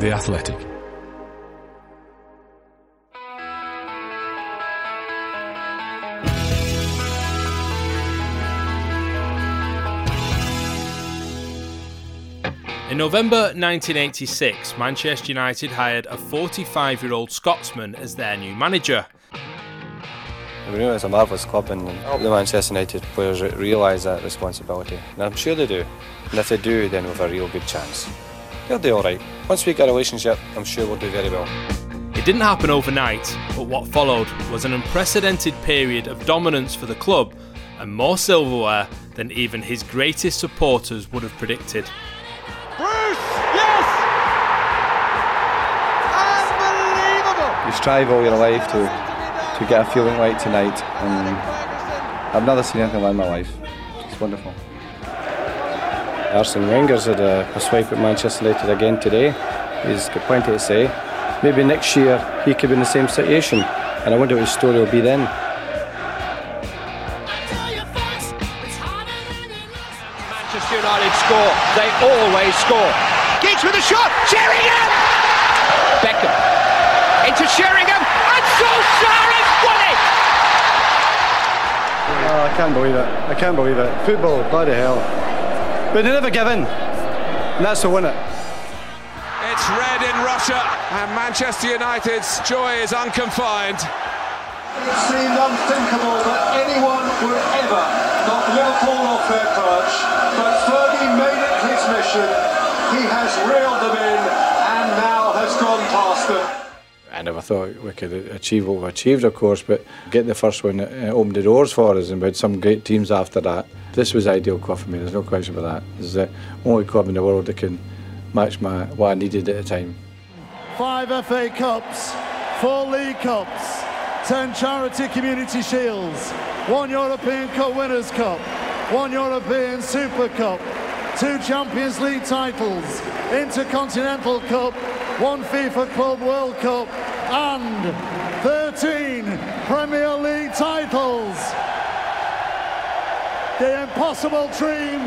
The Athletic. In November 1986, Manchester United hired a 45 year old Scotsman as their new manager. We know it's a marvellous club and I hope the Manchester United players realise that responsibility. And I'm sure they do. And if they do, then we've a real good chance. They'll do alright. Once we get a relationship, I'm sure we'll do very well. It didn't happen overnight, but what followed was an unprecedented period of dominance for the club and more silverware than even his greatest supporters would have predicted. Bruce! Yes! Unbelievable! You strive all your life to, to get a feeling like tonight, and I've never seen anything like my life. It's wonderful. Arsene Wenger's had a, a swipe at Manchester United again today. He's got plenty to say. Maybe next year he could be in the same situation, and I wonder what his story will be then. Manchester United score. They always score. Giggs with a shot. Sheringham! Beckham. Into Sheringham. And Solskjaer has won it! Oh, I can't believe it. I can't believe it. Football, bloody hell. But they never give in. And that's to winner. It's red in Russia, and Manchester United's joy is unconfined. It seemed unthinkable that anyone would ever knock Liverpool off their perch, but Fergie made it his mission. He has reeled them in and now has gone past them. I never thought we could achieve what we achieved, of course, but get the first one uh, opened the doors for us, and we had some great teams after that. This was ideal club for me. There's no question about that. This is the only club in the world that can match my what I needed at the time. Five FA Cups, four League Cups, ten Charity Community Shields, one European Cup Winners' Cup, one European Super Cup, two Champions League titles, Intercontinental Cup, one FIFA Club World Cup, and 13 Premier League titles. The impossible dream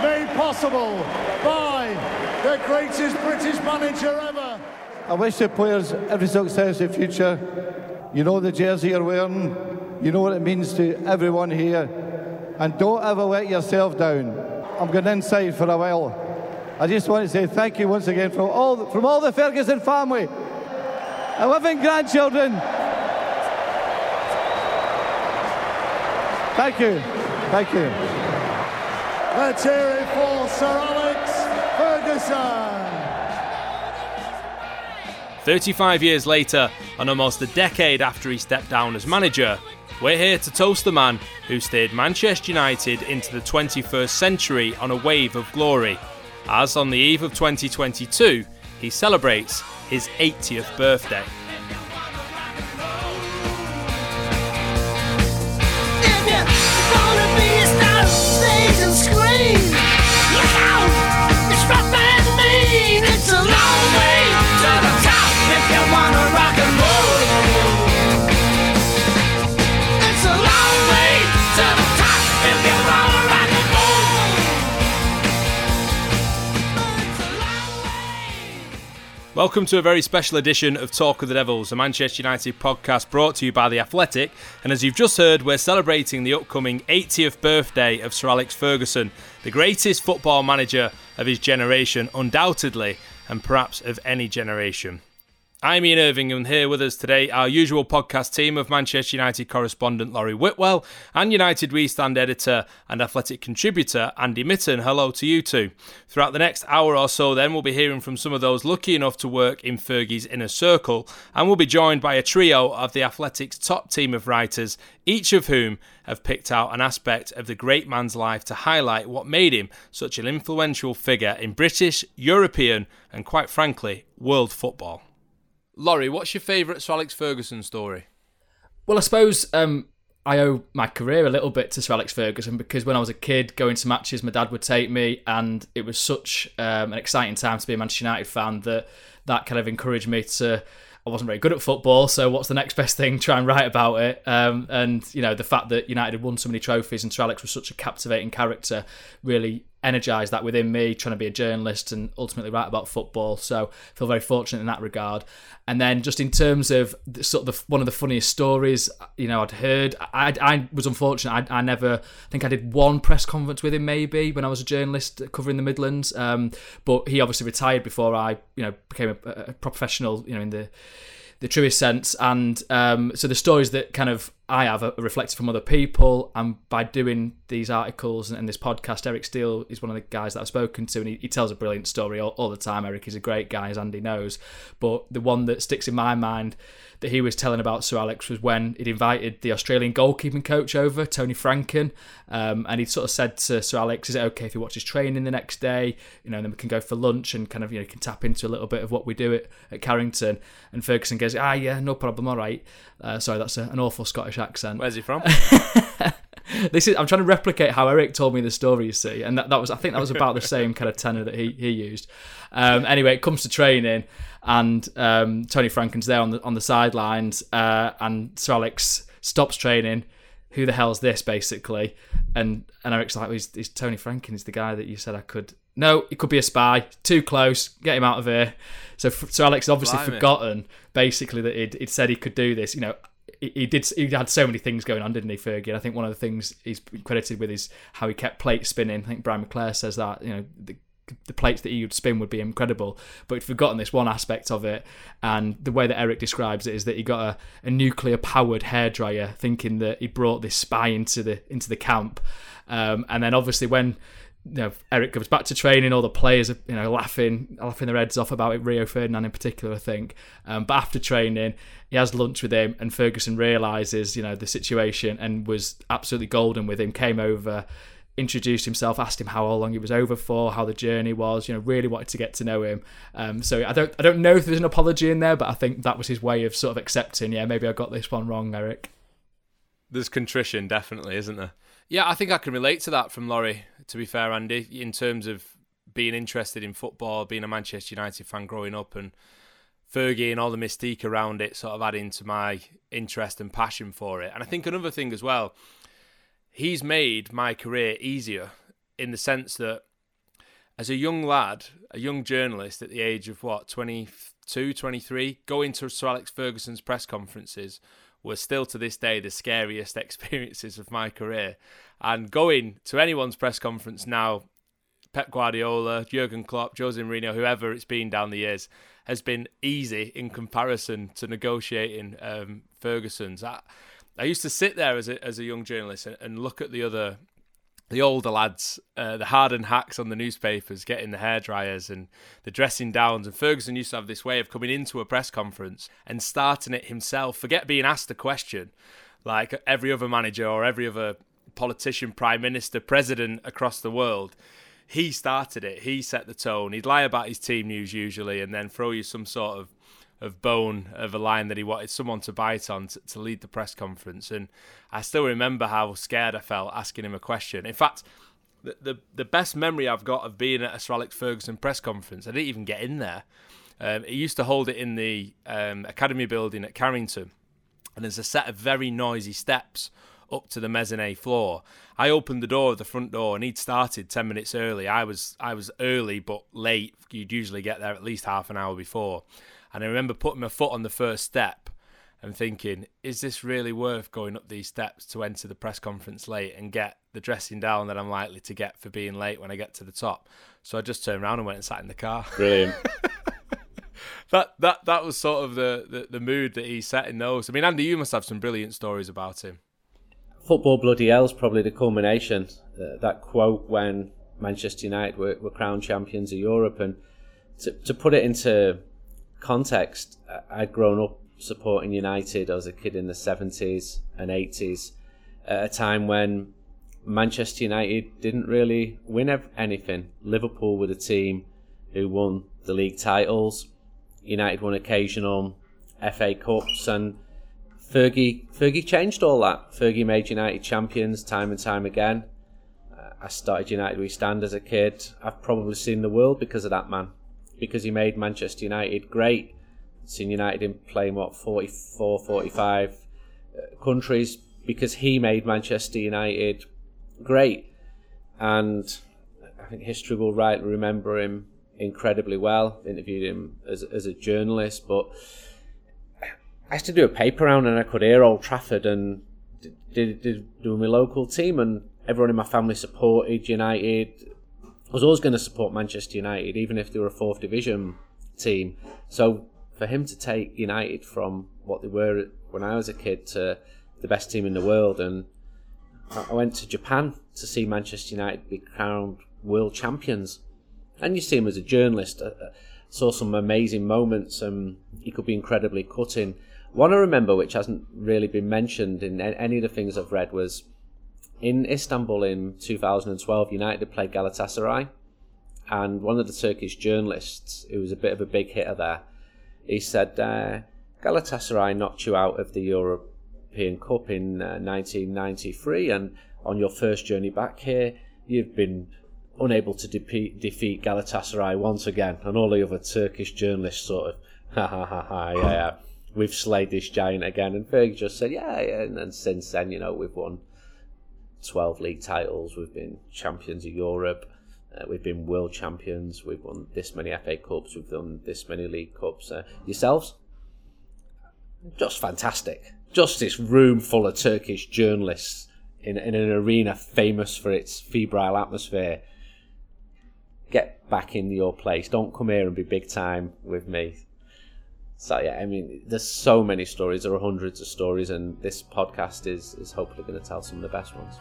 made possible by the greatest British manager ever. I wish the players every success in the future. You know the jersey you're wearing. You know what it means to everyone here. And don't ever let yourself down. I'm going inside for a while. I just want to say thank you once again from all, from all the Ferguson family. 11 grandchildren. Thank you. Thank you. Let's hear it for Sir Alex Ferguson. 35 years later, and almost a decade after he stepped down as manager, we're here to toast the man who steered Manchester United into the 21st century on a wave of glory, as on the eve of 2022, he celebrates his 80th birthday. Welcome to a very special edition of Talk of the Devils, a Manchester United podcast brought to you by The Athletic. And as you've just heard, we're celebrating the upcoming 80th birthday of Sir Alex Ferguson, the greatest football manager of his generation, undoubtedly, and perhaps of any generation. I'm Ian Irving, and here with us today, our usual podcast team of Manchester United correspondent Laurie Whitwell and United We Stand editor and athletic contributor Andy Mitten. Hello to you two. Throughout the next hour or so, then, we'll be hearing from some of those lucky enough to work in Fergie's inner circle, and we'll be joined by a trio of the Athletic's top team of writers, each of whom have picked out an aspect of the great man's life to highlight what made him such an influential figure in British, European, and quite frankly, world football. Laurie, what's your favourite Sir Alex Ferguson story? Well, I suppose um, I owe my career a little bit to Sir Alex Ferguson because when I was a kid going to matches, my dad would take me, and it was such um, an exciting time to be a Manchester United fan that that kind of encouraged me to. I wasn't very good at football, so what's the next best thing? Try and write about it. Um, and you know, the fact that United had won so many trophies and Sir Alex was such a captivating character really energise that within me, trying to be a journalist and ultimately write about football. So I feel very fortunate in that regard. And then just in terms of the, sort of the, one of the funniest stories, you know, I'd heard, I, I was unfortunate. I, I never, I think I did one press conference with him maybe when I was a journalist covering the Midlands. Um, but he obviously retired before I, you know, became a, a professional, you know, in the the truest sense. And um, so the stories that kind of I have are reflected from other people. And by doing these articles and, and, this podcast, Eric Steele is one of the guys that I've spoken to, and he, he tells a brilliant story all, all, the time. Eric is a great guy, as Andy knows. But the one that sticks in my mind that he was telling about Sir Alex was when he'd invited the Australian goalkeeping coach over, Tony Franken, um, and he'd sort of said to Sir Alex, "Is it okay if he watches training the next day? You know, and then we can go for lunch and kind of you know can tap into a little bit of what we do at, at Carrington." And Ferguson goes, "Ah, yeah, no problem, all right." Uh, sorry, that's a, an awful Scottish accent. Where's he from? this is I'm trying to replicate how Eric told me the story. You see, and that, that was I think that was about the same kind of tenor that he he used. Um, anyway, it comes to training and um, Tony Franken's there on the on the sidelines, uh, and Sir Alex stops training. Who the hell's this, basically? And and Eric's like, he's, he's Tony Franken. He's the guy that you said I could. No, it could be a spy. Too close. Get him out of here. So Sir Alex obviously Blimey. forgotten, basically, that he'd, he'd said he could do this. You know, he did he had so many things going on, didn't he, Fergie? I think one of the things he's credited with is how he kept plate spinning. I think Brian McClair says that you know the the plates that he would spin would be incredible. But he'd forgotten this one aspect of it. And the way that Eric describes it is that he got a, a nuclear powered hairdryer, thinking that he brought this spy into the into the camp. Um, and then obviously when you know, Eric goes back to training. All the players are, you know, laughing, laughing their heads off about it. Rio Ferdinand in particular, I think. Um, but after training, he has lunch with him, and Ferguson realizes, you know, the situation and was absolutely golden with him. Came over, introduced himself, asked him how long he was over for, how the journey was. You know, really wanted to get to know him. Um, so I don't, I don't know if there's an apology in there, but I think that was his way of sort of accepting. Yeah, maybe I got this one wrong, Eric. There's contrition, definitely, isn't there? Yeah, I think I can relate to that from Laurie. To be fair, Andy, in terms of being interested in football, being a Manchester United fan growing up, and Fergie and all the mystique around it, sort of adding to my interest and passion for it. And I think another thing as well he's made my career easier in the sense that as a young lad, a young journalist at the age of what, 22, 23, going to Sir Alex Ferguson's press conferences were still to this day the scariest experiences of my career. And going to anyone's press conference now, Pep Guardiola, Jurgen Klopp, Jose Mourinho, whoever it's been down the years, has been easy in comparison to negotiating um, Ferguson's. I, I used to sit there as a, as a young journalist and, look at the other, the older lads, uh, the hardened hacks on the newspapers, getting the hair dryers and the dressing downs. And Ferguson used to have this way of coming into a press conference and starting it himself. Forget being asked a question, like every other manager or every other politician, prime minister, president across the world. He started it. He set the tone. He'd lie about his team news usually, and then throw you some sort of of bone of a line that he wanted someone to bite on to, to, lead the press conference. And I still remember how scared I felt asking him a question. In fact, the the, the best memory I've got of being at a Sir Alex Ferguson press conference, I didn't even get in there. Um, he used to hold it in the um, Academy building at Carrington, and there's a set of very noisy steps up to the mezzanine floor. I opened the door of the front door and he'd started 10 minutes early. I was I was early but late. You'd usually get there at least half an hour before. And I remember putting my foot on the first step and thinking, is this really worth going up these steps to enter the press conference late and get the dressing down that I'm likely to get for being late when I get to the top? So I just turned around and went and sat in the car. Brilliant. that that that was sort of the, the, the mood that he set in those. I mean, Andy, you must have some brilliant stories about him. Football bloody hell's probably the culmination. Uh, that quote when Manchester United were, were crowned champions of Europe, and to to put it into context, I'd grown up supporting United as a kid in the 70s and 80s at a time when Manchester United didn't really win anything. Liverpool were the team who won the league titles. United won occasional FA Cups and Fergie Fergie changed all that. Fergie made United champions time and time again. Uh, I started United We Stand as a kid. I've probably seen the world because of that man because he made Manchester United great. Seen United in playing what 44, 45 uh, countries because he made Manchester United great. And I think history will rightly remember him incredibly well. Interviewed him as, as a journalist, but I used to do a paper round and I could hear Old Trafford and did, did, did do my local team and everyone in my family supported United. I was always going to support Manchester United, even if they were a fourth division team. So for him to take United from what they were when I was a kid to the best team in the world, and I went to Japan to see Manchester United be crowned world champions. And you see him as a journalist. I uh, uh, saw some amazing moments. and he could be incredibly cutting. One I remember, which hasn't really been mentioned in any of the things I've read, was in Istanbul in 2012. United played Galatasaray, and one of the Turkish journalists, who was a bit of a big hitter there, he said, uh, Galatasaray knocked you out of the European Cup in uh, 1993, and on your first journey back here, you've been unable to de- defeat Galatasaray once again. And all the other Turkish journalists sort of, ha ha ha ha, yeah, yeah, we've slayed this giant again. And Fergie just said, yeah, yeah. And then since then, you know, we've won 12 league titles, we've been champions of Europe. Uh, we've been world champions. We've won this many FA Cups. We've done this many League Cups. Uh, yourselves? Just fantastic. Just this room full of Turkish journalists in, in an arena famous for its febrile atmosphere. Get back in your place. Don't come here and be big time with me. So yeah, I mean, there's so many stories. There are hundreds of stories, and this podcast is is hopefully going to tell some of the best ones.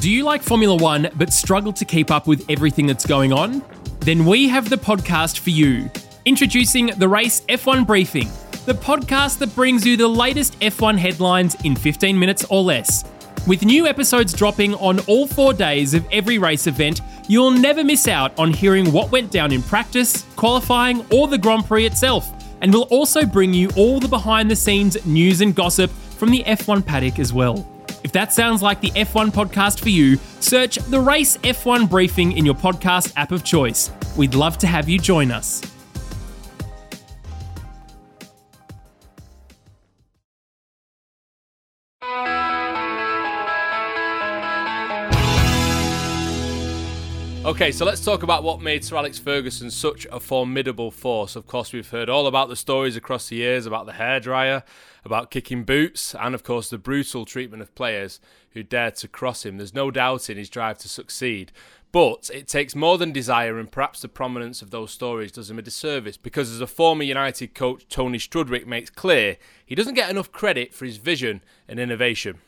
Do you like Formula One but struggle to keep up with everything that's going on? Then we have the podcast for you. Introducing the Race F1 Briefing, the podcast that brings you the latest F1 headlines in 15 minutes or less. With new episodes dropping on all four days of every race event, you'll never miss out on hearing what went down in practice, qualifying, or the Grand Prix itself. And we'll also bring you all the behind the scenes news and gossip from the F1 paddock as well. If that sounds like the F1 podcast for you, search the Race F1 Briefing in your podcast app of choice. We'd love to have you join us. Okay, so let's talk about what made Sir Alex Ferguson such a formidable force. Of course, we've heard all about the stories across the years about the hairdryer, about kicking boots, and of course, the brutal treatment of players who dared to cross him. There's no doubt in his drive to succeed. But it takes more than desire, and perhaps the prominence of those stories does him a disservice because, as a former United coach, Tony Strudwick makes clear, he doesn't get enough credit for his vision and innovation.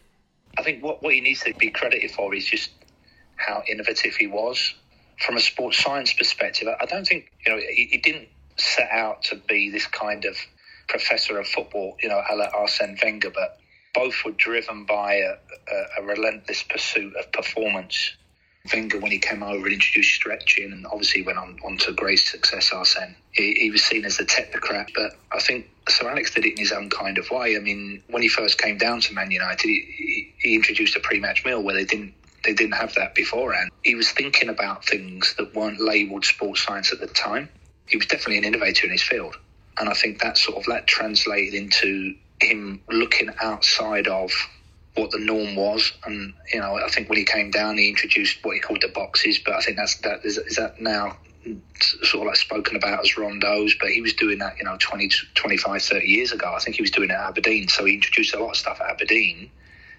I think what, what he needs to be credited for is just how innovative he was from a sports science perspective, I don't think you know he, he, didn't set out to be this kind of professor of football, you know, a la Arsene Wenger, but both were driven by a, a, a relentless pursuit of performance. Wenger, when he came over and introduced stretching, and obviously went on, on to great success, Arsene, he, he was seen as a technocrat. But I think Sir Alex did it in his own kind of way. I mean, when he first came down to Man United, he, he, he introduced a pre-match meal where they didn't they didn't have that beforehand. He was thinking about things that weren't labelled sports science at the time. He was definitely an innovator in his field. And I think that sort of that translated into him looking outside of what the norm was. And, you know, I think when he came down, he introduced what he called the boxes, but I think that's that is, is that now sort of like spoken about as rondos, but he was doing that, you know, 20, 25, 30 years ago. I think he was doing it at Aberdeen. So he introduced a lot of stuff at Aberdeen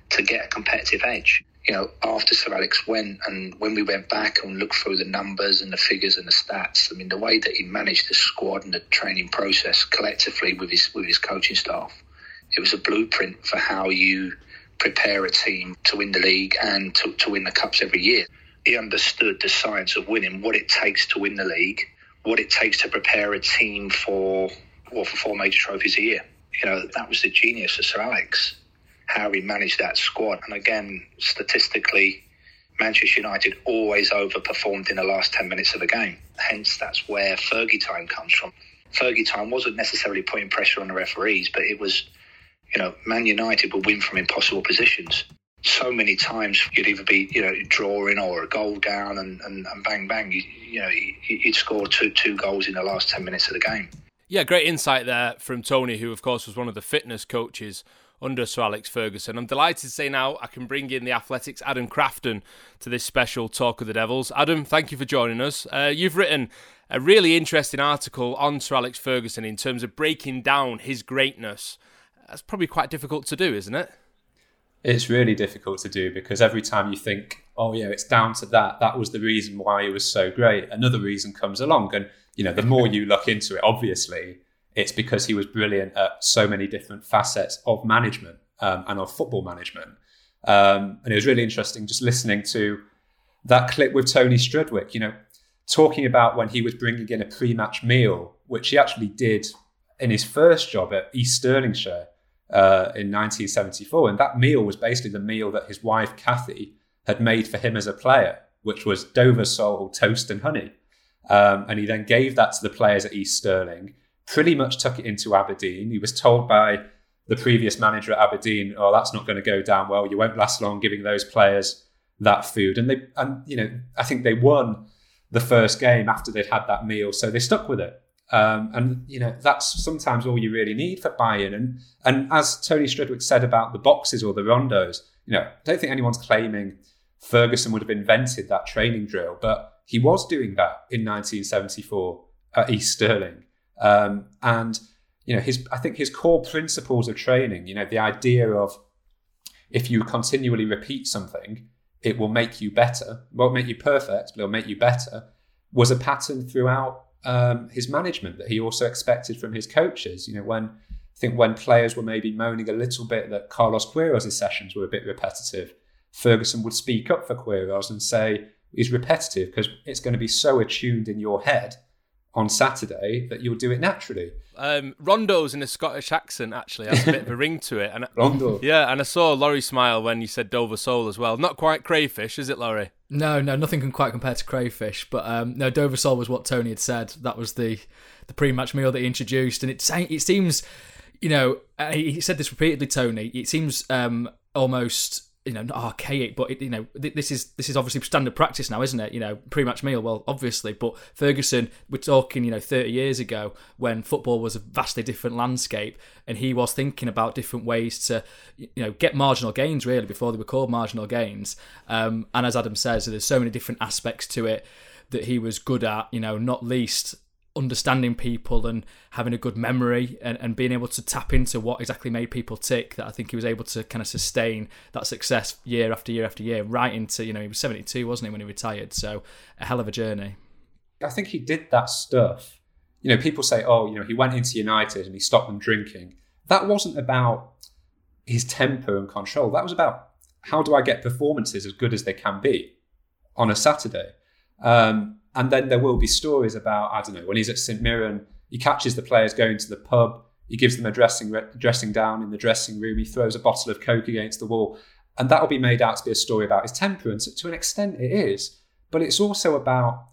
to get a competitive edge you know, after Sir Alex went and when we went back and looked through the numbers and the figures and the stats, I mean, the way that he managed the squad and the training process collectively with his with his coaching staff, it was a blueprint for how you prepare a team to win the league and to, to win the cups every year. He understood the science of winning, what it takes to win the league, what it takes to prepare a team for well, for four major trophies a year. You know, that was the genius of Sir Alex how he managed that squad. And again, statistically, Manchester United always overperformed in the last 10 minutes of the game. Hence, that's where Fergie time comes from. Fergie time wasn't necessarily putting pressure on the referees, but it was, you know, Man United would win from impossible positions. so many times you'd either be you know drawing or a goal down and, and, and bang bang you, you know you'd score two two goals in the last 10 minutes of the game yeah great insight there from tony who of course was one of the fitness coaches under Sir Alex Ferguson. I'm delighted to say now I can bring in the Athletics Adam Crafton to this special Talk of the Devils. Adam, thank you for joining us. Uh, you've written a really interesting article on Sir Alex Ferguson in terms of breaking down his greatness. That's probably quite difficult to do, isn't it? It's really difficult to do because every time you think, oh, yeah, it's down to that, that was the reason why he was so great, another reason comes along. And, you know, the more you look into it, obviously, it's because he was brilliant at so many different facets of management um, and of football management. Um, and it was really interesting just listening to that clip with Tony Strudwick, you know, talking about when he was bringing in a pre match meal, which he actually did in his first job at East Stirlingshire uh, in 1974. And that meal was basically the meal that his wife, Kathy, had made for him as a player, which was Dover sole, toast, and honey. Um, and he then gave that to the players at East Stirling pretty much took it into Aberdeen. He was told by the previous manager at Aberdeen, "Oh, that's not going to go down well. You won't last long giving those players that food." And they, and you know, I think they won the first game after they'd had that meal, so they stuck with it. Um, and you know, that's sometimes all you really need for buy-in. And and as Tony Strudwick said about the boxes or the rondos, you know, I don't think anyone's claiming Ferguson would have invented that training drill, but he was doing that in 1974 at East Stirling. Um, and you know, his I think his core principles of training, you know, the idea of if you continually repeat something, it will make you better. won't make you perfect, but it'll make you better. Was a pattern throughout um, his management that he also expected from his coaches. You know, when I think when players were maybe moaning a little bit that Carlos Queiroz' sessions were a bit repetitive, Ferguson would speak up for Queiroz and say he's repetitive because it's going to be so attuned in your head on Saturday that you'll do it naturally. Um, Rondo's in a Scottish accent actually has a bit of a ring to it. And Rondo. Yeah, and I saw Laurie smile when you said Dover sole as well. Not quite crayfish, is it, Laurie? No, no, nothing can quite compare to crayfish. But um, no, Dover sole was what Tony had said. That was the the pre-match meal that he introduced, and it it seems, you know, uh, he said this repeatedly, Tony. It seems um, almost you know not archaic but it, you know this is this is obviously standard practice now isn't it? You know pre-match meal well obviously but ferguson we're talking you know 30 years ago when football was a vastly different landscape and he was thinking about different ways to you know get marginal gains really before they were called marginal gains. Um, and as adam says there's so many different aspects to it that he was good at you know not least understanding people and having a good memory and, and being able to tap into what exactly made people tick that I think he was able to kind of sustain that success year after year after year right into you know he was 72 wasn't he when he retired? So a hell of a journey. I think he did that stuff. You know people say oh you know he went into United and he stopped them drinking. That wasn't about his temper and control. That was about how do I get performances as good as they can be on a Saturday? Um, and then there will be stories about, I don't know, when he's at St Mirren, he catches the players going to the pub, he gives them a dressing dressing down in the dressing room, he throws a bottle of Coke against the wall. And that will be made out to be a story about his temperance. To an extent, it is. But it's also about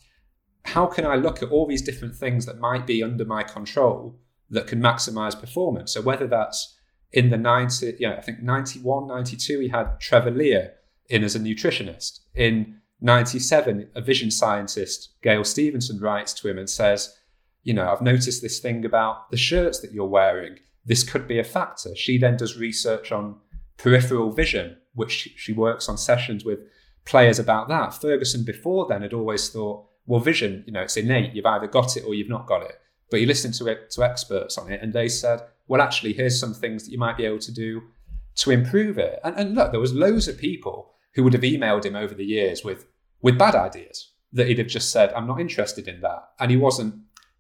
how can I look at all these different things that might be under my control that can maximize performance. So whether that's in the 90, yeah, I think 91, 92, he had Trevor Lea in as a nutritionist. In 97, a vision scientist, Gail Stephenson, writes to him and says, You know, I've noticed this thing about the shirts that you're wearing. This could be a factor. She then does research on peripheral vision, which she works on sessions with players about that. Ferguson, before then, had always thought, well, vision, you know, it's innate. You've either got it or you've not got it. But he listened to it, to experts on it, and they said, well, actually, here's some things that you might be able to do to improve it. And, and look, there was loads of people who would have emailed him over the years with with bad ideas that he'd have just said, I'm not interested in that. And he wasn't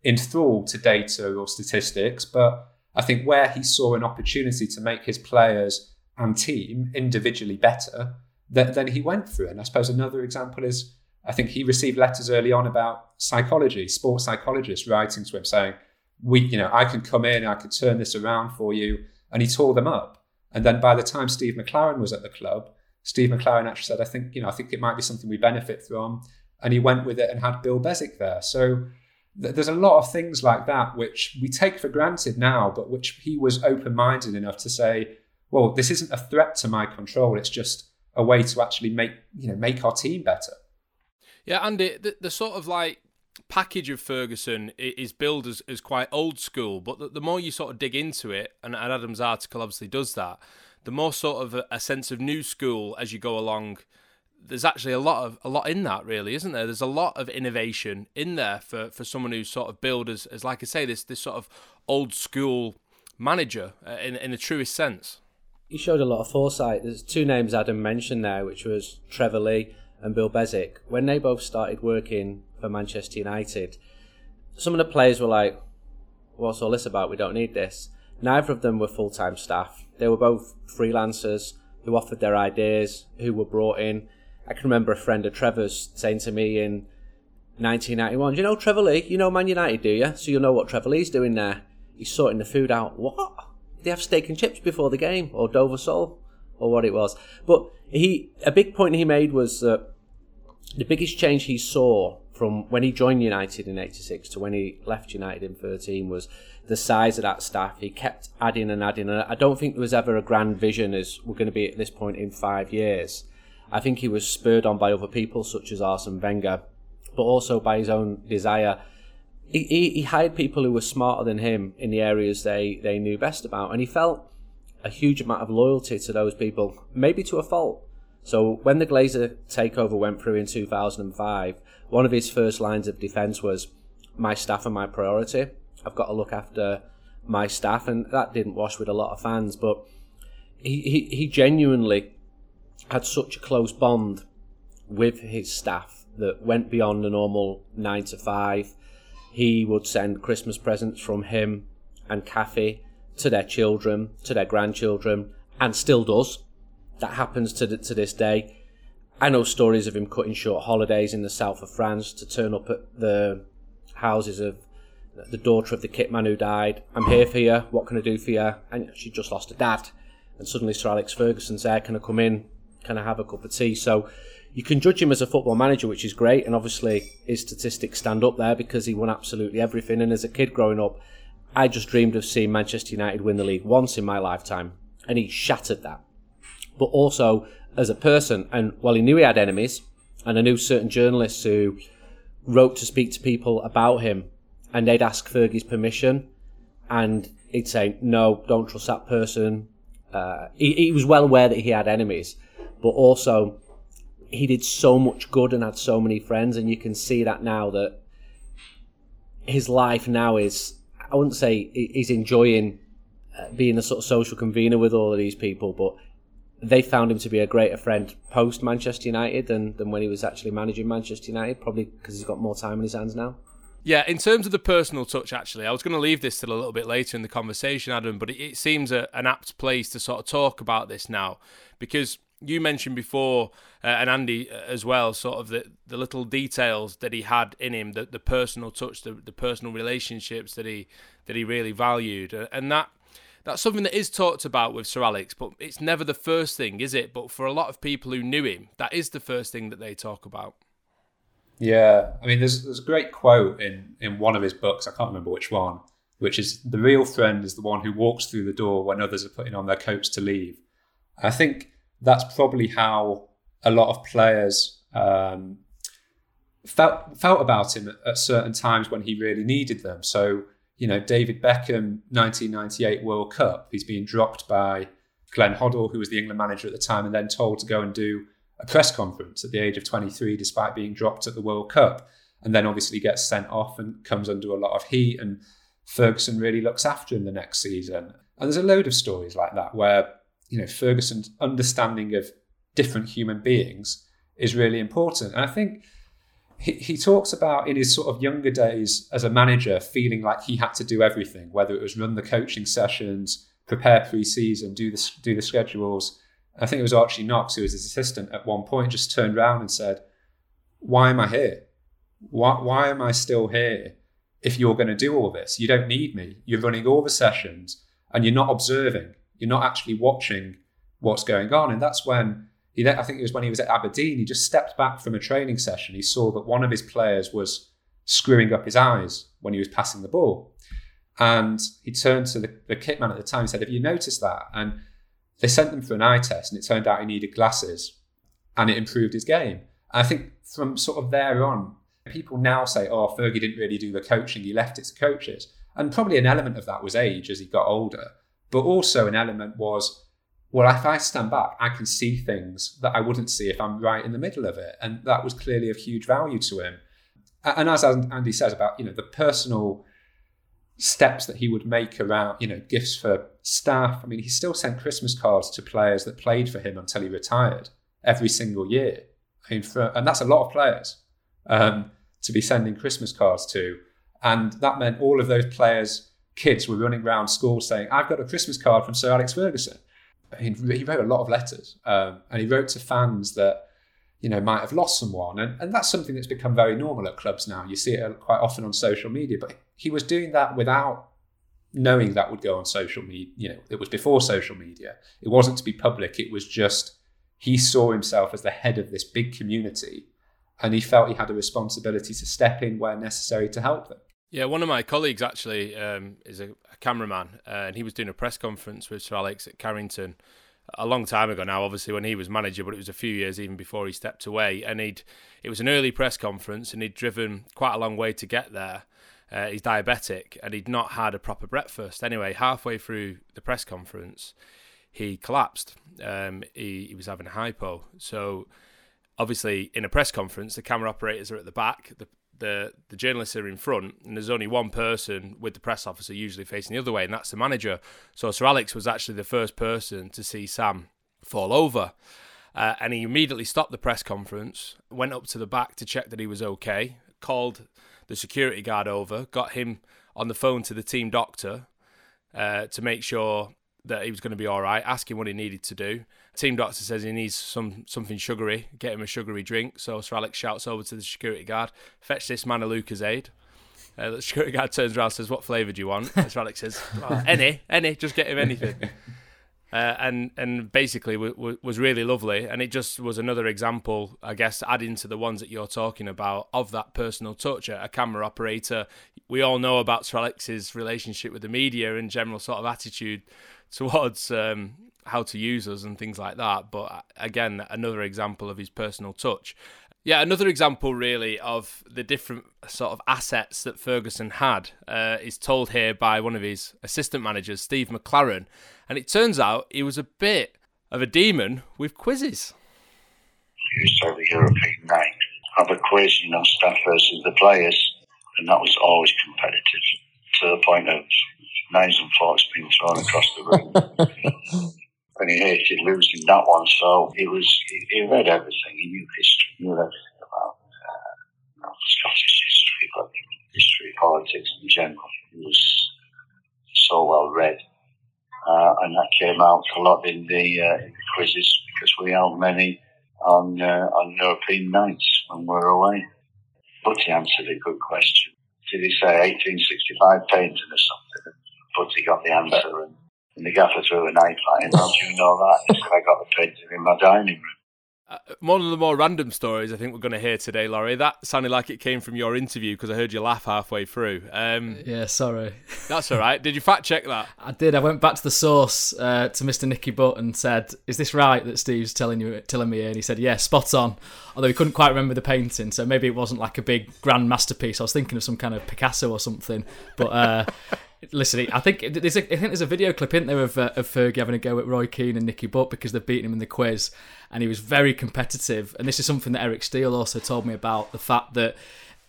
enthralled to data or statistics, but I think where he saw an opportunity to make his players and team individually better, that, then he went through. And I suppose another example is I think he received letters early on about psychology, sports psychologists writing to him saying, we, you know, I can come in, I can turn this around for you. And he tore them up. And then by the time Steve McClaren was at the club, Steve McClaren actually said, I think, you know, I think it might be something we benefit from. And he went with it and had Bill Beswick there. So th- there's a lot of things like that which we take for granted now, but which he was open minded enough to say, well, this isn't a threat to my control. It's just a way to actually make you know make our team better. Yeah, Andy, the, the sort of like package of Ferguson is billed as, as quite old school, but the, the more you sort of dig into it, and Adam's article obviously does that, the more sort of a, a sense of new school as you go along there's actually a lot of a lot in that really isn't there? There's a lot of innovation in there for for someone who's sort of billed as, as like i say this this sort of old school manager uh, in in the truest sense. He showed a lot of foresight. There's two names adam mentioned there which was trevor lea and bill beswick. When they both started working for manchester united some of the players were like what's all this about? We don't need this neither of them were full-time staff they were both freelancers who offered their ideas who were brought in I can remember a friend of Trevor's saying to me in 1991, you know Trevor Lea? You know Man United, do you? So you'll know what Trevor Lea's doing there. He's sorting the food out. What? They have steak and chips before the game, or Dover sole, or what it was. But he, a big point he made was that the biggest change he saw from when he joined United in '86 to when he left United in 13 was the size of that staff. He kept adding and adding, and I don't think there was ever a grand vision as we're going to be at this point in five years. I think he was spurred on by other people such as Arsene Wenger, but also by his own desire. He, he, he hired people who were smarter than him in the areas they, they knew best about, and he felt a huge amount of loyalty to those people, maybe to a fault. So when the Glazer takeover went through in 2005, one of his first lines of defence was, "My staff are my priority. I've got to look after my staff," and that didn't wash with a lot of fans. But he he, he genuinely had such a close bond with his staff that went beyond the normal nine to five. He would send Christmas presents from him and Kathy to their children, to their grandchildren, and still does. That happens to, to this day. I know stories of him cutting short holidays in the south of France to turn up at the houses of the daughter of the kitman who died. I'm here for you. What can I do for you? And she just lost a dad. And suddenly Sir Alex Ferguson's there. Can I come in? Can I have a cup of tea. So you can judge him as a football manager, which is great, and obviously his statistics stand up there because he won absolutely everything. And as a kid growing up, I just dreamed of seeing Manchester United win the league once in my lifetime, and he shattered that. But also as a person, and while he knew he had enemies, and I knew certain journalists who wrote to speak to people about him, and they'd ask Fergie's permission, and he'd say, "No, don't trust that person." Uh, he, he was well aware that he had enemies, but also he did so much good and had so many friends, and you can see that now that his life now is I wouldn't say he's enjoying uh, being a sort of social convener with all of these people, but they found him to be a greater friend post Manchester United than, than when he was actually managing Manchester United, probably because he's got more time in his hands now. Yeah, in terms of the personal touch, actually, I was going to leave this till a little bit later in the conversation, Adam, but it, it seems a, an apt place to sort of talk about this now because you mentioned before, uh, and Andy uh, as well, sort of the, the little details that he had in him, the, the personal touch, the, the personal relationships that he that he really valued, uh, and that that's something that is talked about with Sir Alex, but it's never the first thing, is it? But for a lot of people who knew him, that is the first thing that they talk about. Yeah, I mean, there's there's a great quote in in one of his books. I can't remember which one, which is the real friend is the one who walks through the door when others are putting on their coats to leave. I think that's probably how a lot of players um, felt felt about him at, at, certain times when he really needed them. So, you know, David Beckham, 1998 World Cup, he's being dropped by Glenn Hoddle, who was the England manager at the time, and then told to go and do a press conference at the age of 23, despite being dropped at the World Cup, and then obviously gets sent off and comes under a lot of heat. And Ferguson really looks after him the next season. And there's a load of stories like that where you know Ferguson's understanding of different human beings is really important. And I think he, he talks about in his sort of younger days as a manager feeling like he had to do everything, whether it was run the coaching sessions, prepare pre-season, do the do the schedules. I think it was Archie Knox who was his assistant at one point just turned around and said, "Why am I here? Why why am I still here? If you're going to do all this, you don't need me. You're running all the sessions and you're not observing. You're not actually watching what's going on. And that's when he, I think it was when he was at Aberdeen, he just stepped back from a training session. He saw that one of his players was screwing up his eyes when he was passing the ball. And he turned to the, the kitman at the time and said, Have you noticed that? And they sent them for an eye test, and it turned out he needed glasses. and it improved his game. And I think from sort of there on, people now say, "Oh, Fergie didn't really do the coaching; he left it to coaches." And probably an element of that was age as he got older, but also an element was, well, if I stand back, I can see things that I wouldn't see if I'm right in the middle of it, and that was clearly of huge value to him. And as Andy says about you know the personal steps that he would make around, you know, gifts for staff. I mean, he still sent Christmas cards to players that played for him until he retired every single year. I mean, for, and that's a lot of players um, to be sending Christmas cards to. And that meant all of those players' kids were running around school saying, I've got a Christmas card from Sir Alex Ferguson. Mean, he wrote a lot of letters um, and he wrote to fans that you know might have lost someone and, and that's something that's become very normal at clubs now you see it quite often on social media but he was doing that without knowing that would go on social media. You know, it was before social media. It wasn't to be public. It was just he saw himself as the head of this big community, and he felt he had a responsibility to step in where necessary to help them. Yeah, one of my colleagues actually um, is a, a cameraman, uh, and he was doing a press conference with Sir Alex at Carrington a long time ago now, obviously when he was manager, but it was a few years even before he stepped away. And he'd it was an early press conference, and he'd driven quite a long way to get there. Uh, he's diabetic and he'd not had a proper breakfast. Anyway, halfway through the press conference, he collapsed. Um, he, he was having a hypo. So, obviously, in a press conference, the camera operators are at the back, the, the, the journalists are in front, and there's only one person with the press officer usually facing the other way, and that's the manager. So, Sir Alex was actually the first person to see Sam fall over. Uh, and he immediately stopped the press conference, went up to the back to check that he was okay, called the security guard over, got him on the phone to the team doctor uh, to make sure that he was going to be all right, ask him what he needed to do. Team doctor says he needs some something sugary, get him a sugary drink. So Sir Alex shouts over to the security guard, fetch this man a Lucozade. Uh, the security guard turns around says, What flavour do you want? And Sir Alex says, oh, Any, any, just get him anything. Uh, and and basically w- w- was really lovely, and it just was another example, I guess, adding to the ones that you're talking about of that personal touch. A camera operator, we all know about Sir Alex's relationship with the media and general sort of attitude towards um, how to use us and things like that. But uh, again, another example of his personal touch. Yeah, another example really of the different sort of assets that Ferguson had uh, is told here by one of his assistant managers, Steve McClaren. And it turns out he was a bit of a demon with quizzes. You used to have a European night, have a quiz, you know, staff versus the players, and that was always competitive to the point of knives and forks being thrown across the room. and he hated losing that one, so he was he read everything. He knew history, knew everything about uh, Scottish history, but history, politics in general. He was so well read. Uh, and that came out a lot in the, uh, in the quizzes because we held many on uh, on European nights when we were away. But he answered a good question. Did he say 1865 painting or something? But he got the answer, and, and the gaffer threw a knife at him. How do you know that? He said, I got the painting in my dining room. Uh, one of the more random stories I think we're going to hear today, Laurie. That sounded like it came from your interview because I heard you laugh halfway through. Um, yeah, sorry. That's all right. Did you fact check that? I did. I went back to the source uh, to Mr. Nicky Butt and said, "Is this right that Steve's telling you telling me?" And he said, "Yeah, spot on." Although he couldn't quite remember the painting, so maybe it wasn't like a big grand masterpiece. I was thinking of some kind of Picasso or something, but. Uh, Listen, I think there's a, I think there's a video clip in there of, uh, of Fergie having a go at Roy Keane and Nicky Butt because they've beaten him in the quiz, and he was very competitive. And this is something that Eric Steele also told me about the fact that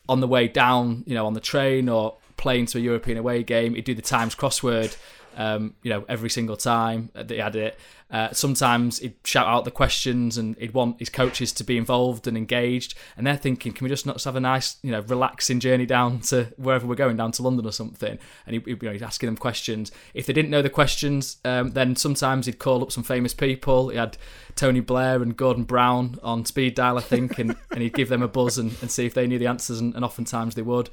on the way down, you know, on the train or playing to a European away game, he'd do the Times crossword um, you know, every single time that he had it. Uh, sometimes he'd shout out the questions and he'd want his coaches to be involved and engaged. And they're thinking, can we just not have a nice, you know, relaxing journey down to wherever we're going, down to London or something? And he, you know, he's asking them questions. If they didn't know the questions, um, then sometimes he'd call up some famous people. He had Tony Blair and Gordon Brown on speed dial, I think, and, and he'd give them a buzz and, and see if they knew the answers, and, and oftentimes they would.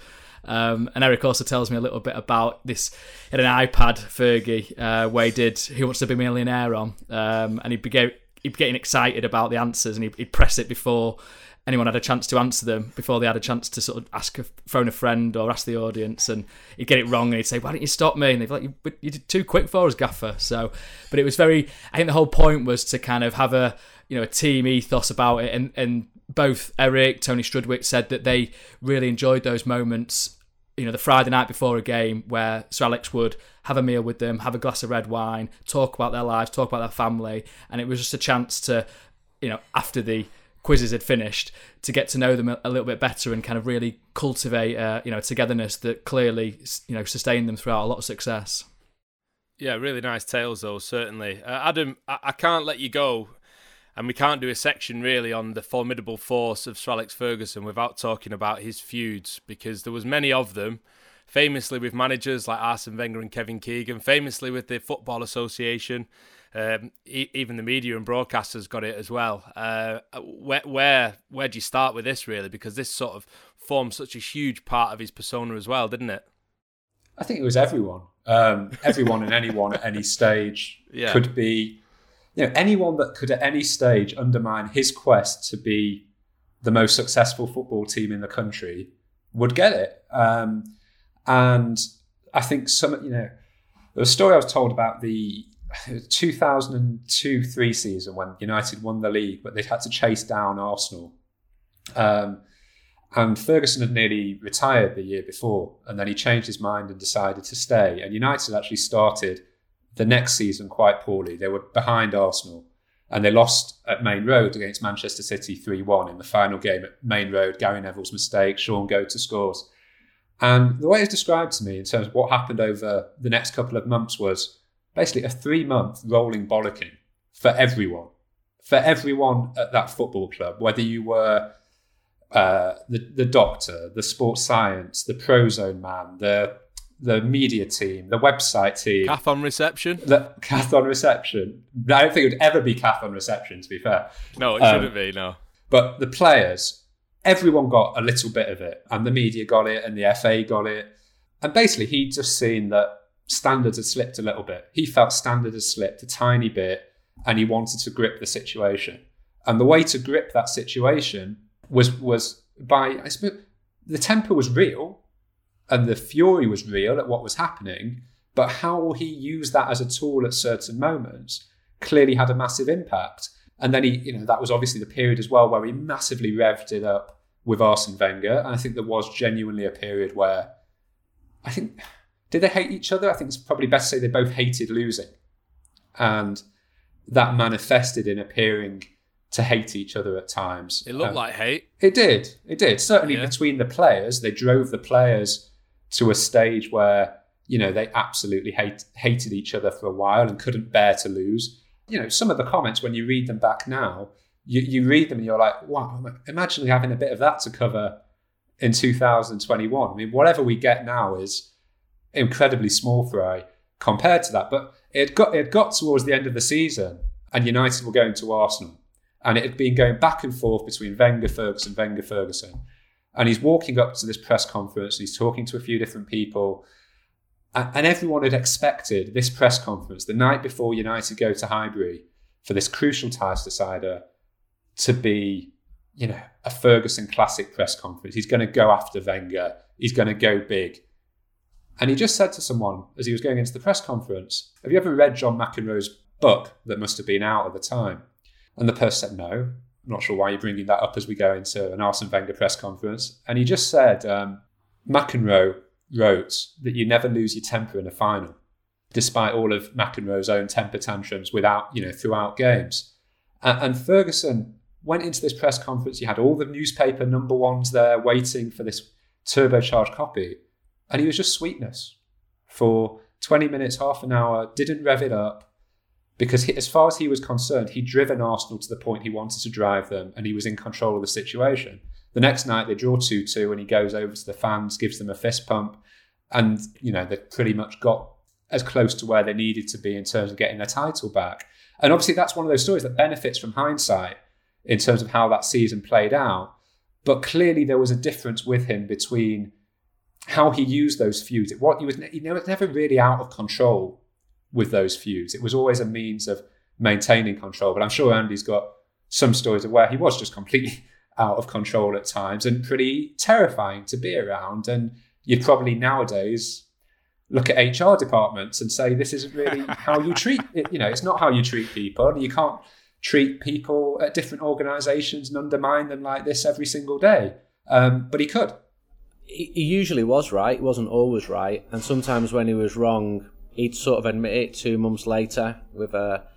Um, and Eric also tells me a little bit about this. in an iPad, Fergie, uh, where he did Who Wants to Be a Millionaire on, um, and he'd be, get, he'd be getting excited about the answers, and he'd, he'd, press it before anyone had a chance to answer them, before they had a chance to sort of ask, a, phone a friend or ask the audience, and he'd get it wrong, and he'd say, "Why didn't you stop me?" And they'd be like, "You, you did too quick for us, Gaffer." So, but it was very. I think the whole point was to kind of have a you know a team ethos about it, and and both Eric, Tony Strudwick said that they really enjoyed those moments. You know, the Friday night before a game where Sir Alex would have a meal with them, have a glass of red wine, talk about their lives, talk about their family, and it was just a chance to, you know, after the quizzes had finished, to get to know them a, little bit better and kind of really cultivate, uh, you know, togetherness that clearly, you know, sustained them throughout a lot of success. Yeah, really nice tales though. Certainly, uh, Adam, I-, I can't let you go and we can't do a section really on the formidable force of Sir Alex Ferguson without talking about his feuds because there was many of them famously with managers like Arsene Wenger and Kevin Keegan famously with the Football Association um, e- even the media and broadcasters got it as well. Uh, where, where where do you start with this really? Because this sort of formed such a huge part of his persona as well didn't it? I think it was everyone. Um, everyone and anyone at any stage yeah. could be you know, anyone that could at any stage undermine his quest to be the most successful football team in the country would get it. Um, and I think some, you know, a story I was told about the 2002 3 season when United won the league, but they'd had to chase down Arsenal. Um, and Ferguson had nearly retired the year before, and then he changed his mind and decided to stay. And United actually started the next season quite poorly. They were behind Arsenal and they lost at Maine Road against Manchester City 3 1 in the final game at Maine Road. Gary Neville's mistake, Shaun Goater scores. And the way it's described to me in terms of what happened over the next couple of months was basically a three month rolling bollocking for everyone. For everyone at that football club, whether you were uh, the, the doctor, the sports science, the prozone man, the the media team, the website team. Cath on reception? The Cath on reception. I don't think it would ever be Cath on reception, to be fair. No, it um, shouldn't be, no. But the players, everyone got a little bit of it. And the media got it, and the FA got it. And basically, he'd just seen that standards had slipped a little bit. He felt standards had slipped a tiny bit, and he wanted to grip the situation. And the way to grip that situation was was by I suppose the temper was real and the fury was real at what was happening, but how will he use that as a tool at certain moments clearly had a massive impact. And then he, you know, that was obviously the period as well where he massively revved it up with Arsene Wenger. And I think there was genuinely a period where I think did they hate each other? I think it's probably best to say they both hated losing. And that manifested in appearing to hate each other at times. It looked um, like hate. It did. It did. Certainly yeah. between the players, they drove the players to a stage where you know they absolutely hate, hated each other for a while and couldn't bear to lose. You know, some of the comments when you read them back now, you, you read them and you're like, wow, imagine having a bit of that to cover in 2021. I mean, whatever we get now is incredibly small fry compared to that. But it got it got towards the end of the season, and United were going to Arsenal, and it had been going back and forth between Wenger, Ferguson, Wenger, Ferguson. And he's walking up to this press conference, and he's talking to a few different people. And everyone had expected this press conference the night before United go to Highbury for this crucial ties decider to be, you know, a Ferguson classic press conference. He's going to go after Wenger. He's going to go big. And he just said to someone as he was going into the press conference, Have you ever read John McEnroe's book that must have been out at the time? And the person said, No. Not sure why you're bringing that up as we go into an Arsene Wenger press conference. And he just said, um, McEnroe wrote that you never lose your temper in a final, despite all of McEnroe's own temper tantrums without, you know, throughout games. And, and Ferguson went into this press conference. You had all the newspaper number ones there waiting for this turbocharged copy. And he was just sweetness for 20 minutes, half an hour, didn't rev it up, because he, as far as he was concerned, he'd driven Arsenal to the point he wanted to drive them and he was in control of the situation. The next night they draw 2 2 and he goes over to the fans, gives them a fist pump, and you know, they pretty much got as close to where they needed to be in terms of getting their title back. And obviously, that's one of those stories that benefits from hindsight in terms of how that season played out. But clearly, there was a difference with him between how he used those feuds. What he was, he was never really out of control with those feuds. It was always a means of maintaining control. But I'm sure Andy's got some stories of where he was just completely out of control at times and pretty terrifying to be around. And you'd probably nowadays look at HR departments and say this isn't really how you treat it. You know, it's not how you treat people. You can't treat people at different organisations and undermine them like this every single day. Um, but he could. He, he usually was right. He wasn't always right, and sometimes when he was wrong, he'd sort of admit it two months later with a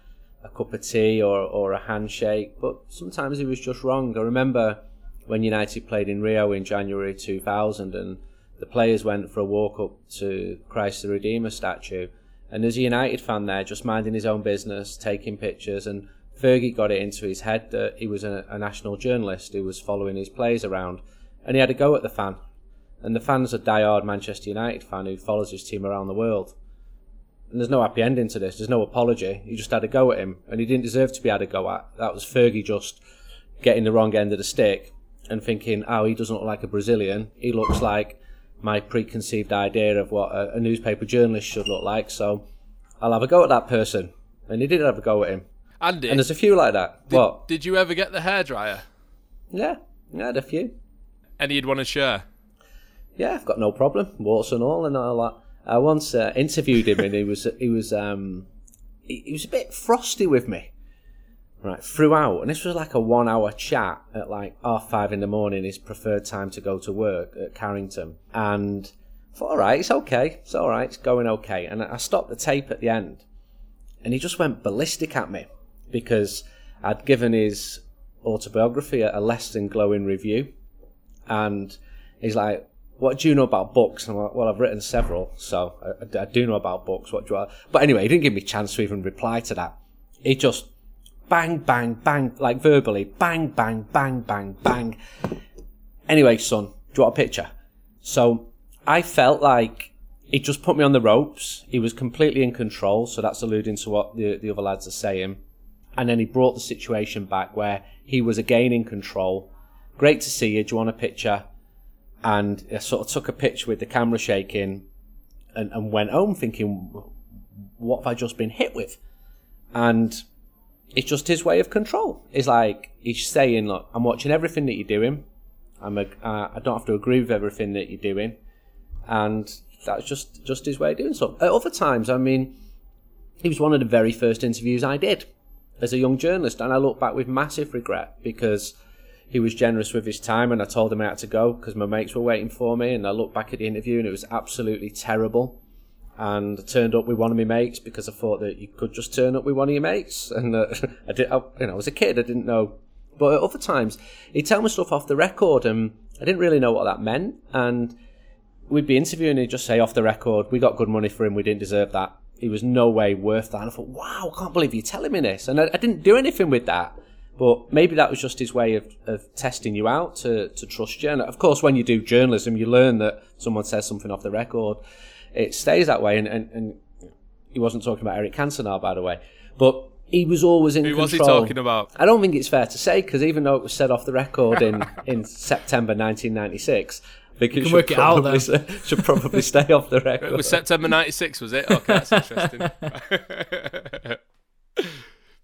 a cup of tea or, or a handshake. But sometimes he was just wrong. I remember when United played in Rio in January 2000 and the players went for a walk up to Christ the Redeemer statue. And there's a United fan there just minding his own business, taking pictures. And Fergie got it into his head that he was a, a national journalist who was following his players around. And he had a go at the fan. And the fan's a die-hard Manchester United fan who follows his team around the world. And there's no happy ending to this. There's no apology. He just had a go at him, and he didn't deserve to be had a go at. That was Fergie just getting the wrong end of the stick and thinking, oh, he doesn't look like a Brazilian. He looks like my preconceived idea of what a, a newspaper journalist should look like. So I'll have a go at that person. And he did have a go at him. Andy, and there's a few like that. Did, what? Did you ever get the hairdryer? Yeah, I had a few. Any you'd want to share? Yeah, I've got no problem. Warts and all and all that. I once uh, interviewed him, and he was he was um, he, he was a bit frosty with me, right throughout. And this was like a one-hour chat at like half five in the morning, his preferred time to go to work at Carrington. And I thought, all right, it's okay, it's all right, it's going okay. And I stopped the tape at the end, and he just went ballistic at me because I'd given his autobiography a less than glowing review, and he's like, what do you know about books? And I'm like, well, I've written several, so I, I, do know about books. What do I? But anyway, he didn't give me a chance to even reply to that. He just bang, bang, bang, like verbally, bang, bang, bang, bang, bang. Anyway, son, do you want a picture? So I felt like he just put me on the ropes. He was completely in control, so that's alluding to what the, the other lads are saying. And then he brought the situation back where he was again in control. Great to see you. Do you want a picture? And I sort of took a picture with the camera shaking and, and went home thinking, what have I just been hit with? And it's just his way of control. It's like he's saying, look, I'm watching everything that you're doing. I'm a, uh, I don't have to agree with everything that you're doing, and that's just just his way of doing so. At other times, I mean, he was one of the very first interviews I did as a young journalist, and I look back with massive regret because he was generous with his time, and I told him I had to go because my mates were waiting for me. And I looked back at the interview, and it was absolutely terrible. And I turned up with one of my mates because I thought that you could just turn up with one of your mates. And uh, I did, I, you know, I was a kid, I didn't know. But at other times, he'd tell me stuff off the record, and I didn't really know what that meant. And we'd be interviewing, and he'd just say off the record, "We got good money for him. We didn't deserve that. He was no way worth that." And I thought, "Wow, I can't believe you're telling me this." And I, I didn't do anything with that. But maybe that was just his way of, of testing you out to, to trust you. And of course, when you do journalism, you learn that someone says something off the record, it stays that way. And, and, and he wasn't talking about Eric Cantona, by the way. But he was always in Who control. was he talking about? I don't think it's fair to say because even though it was said off the record in, in September 1996, I think it can should work it out probably, then. should probably stay off the record. It was September '96, was it? Okay, that's interesting.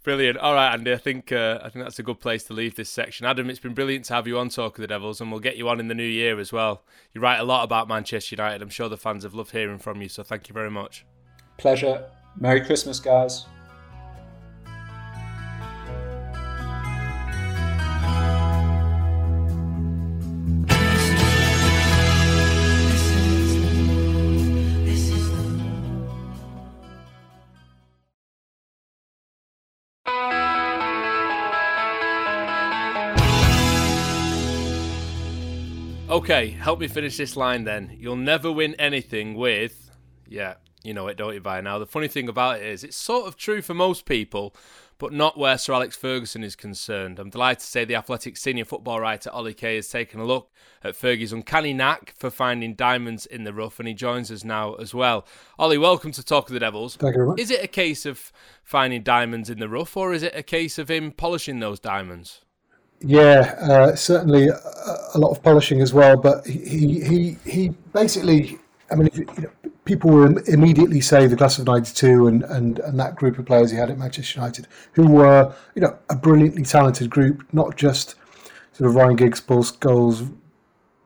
Brilliant. All right, Andy. I think uh, I think that's a good place to leave this section. Adam, it's been brilliant to have you on Talk of the Devils, and we'll get you on in the new year as well. You write a lot about Manchester United. I'm sure the fans have loved hearing from you. So thank you very much. Pleasure. Merry Christmas, guys. Okay, help me finish this line then. You'll never win anything with. Yeah, you know it, don't you, by now? The funny thing about it is, it's sort of true for most people, but not where Sir Alex Ferguson is concerned. I'm delighted to say the Athletic senior football writer Ollie Kay has taken a look at Fergie's uncanny knack for finding diamonds in the rough, and he joins us now as well. Ollie, welcome to Talk of the Devils. Thank you very much. Is it a case of finding diamonds in the rough, or is it a case of him polishing those diamonds? Yeah, uh, certainly a, a lot of polishing as well. But he he he basically, I mean, if, you know, people will immediately say the class of '92 and, and and that group of players he had at Manchester United, who were you know a brilliantly talented group, not just sort of Ryan Giggs, Paul Scholes,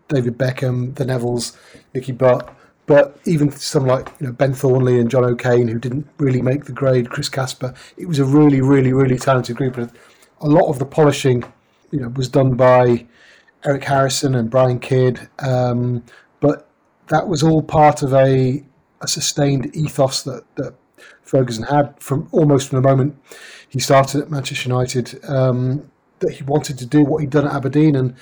David Beckham, the Nevilles, Nicky Butt, But even some like you know Ben Thornley and John O'Kane, who didn't really make the grade, Chris Casper, it was a really, really, really talented group. And a lot of the polishing, you know, was done by Eric Harrison and Brian Kidd. Um, but that was all part of a, a sustained ethos that, that Ferguson had from almost from the moment he started at Manchester United. Um, that he wanted to do what he'd done at Aberdeen and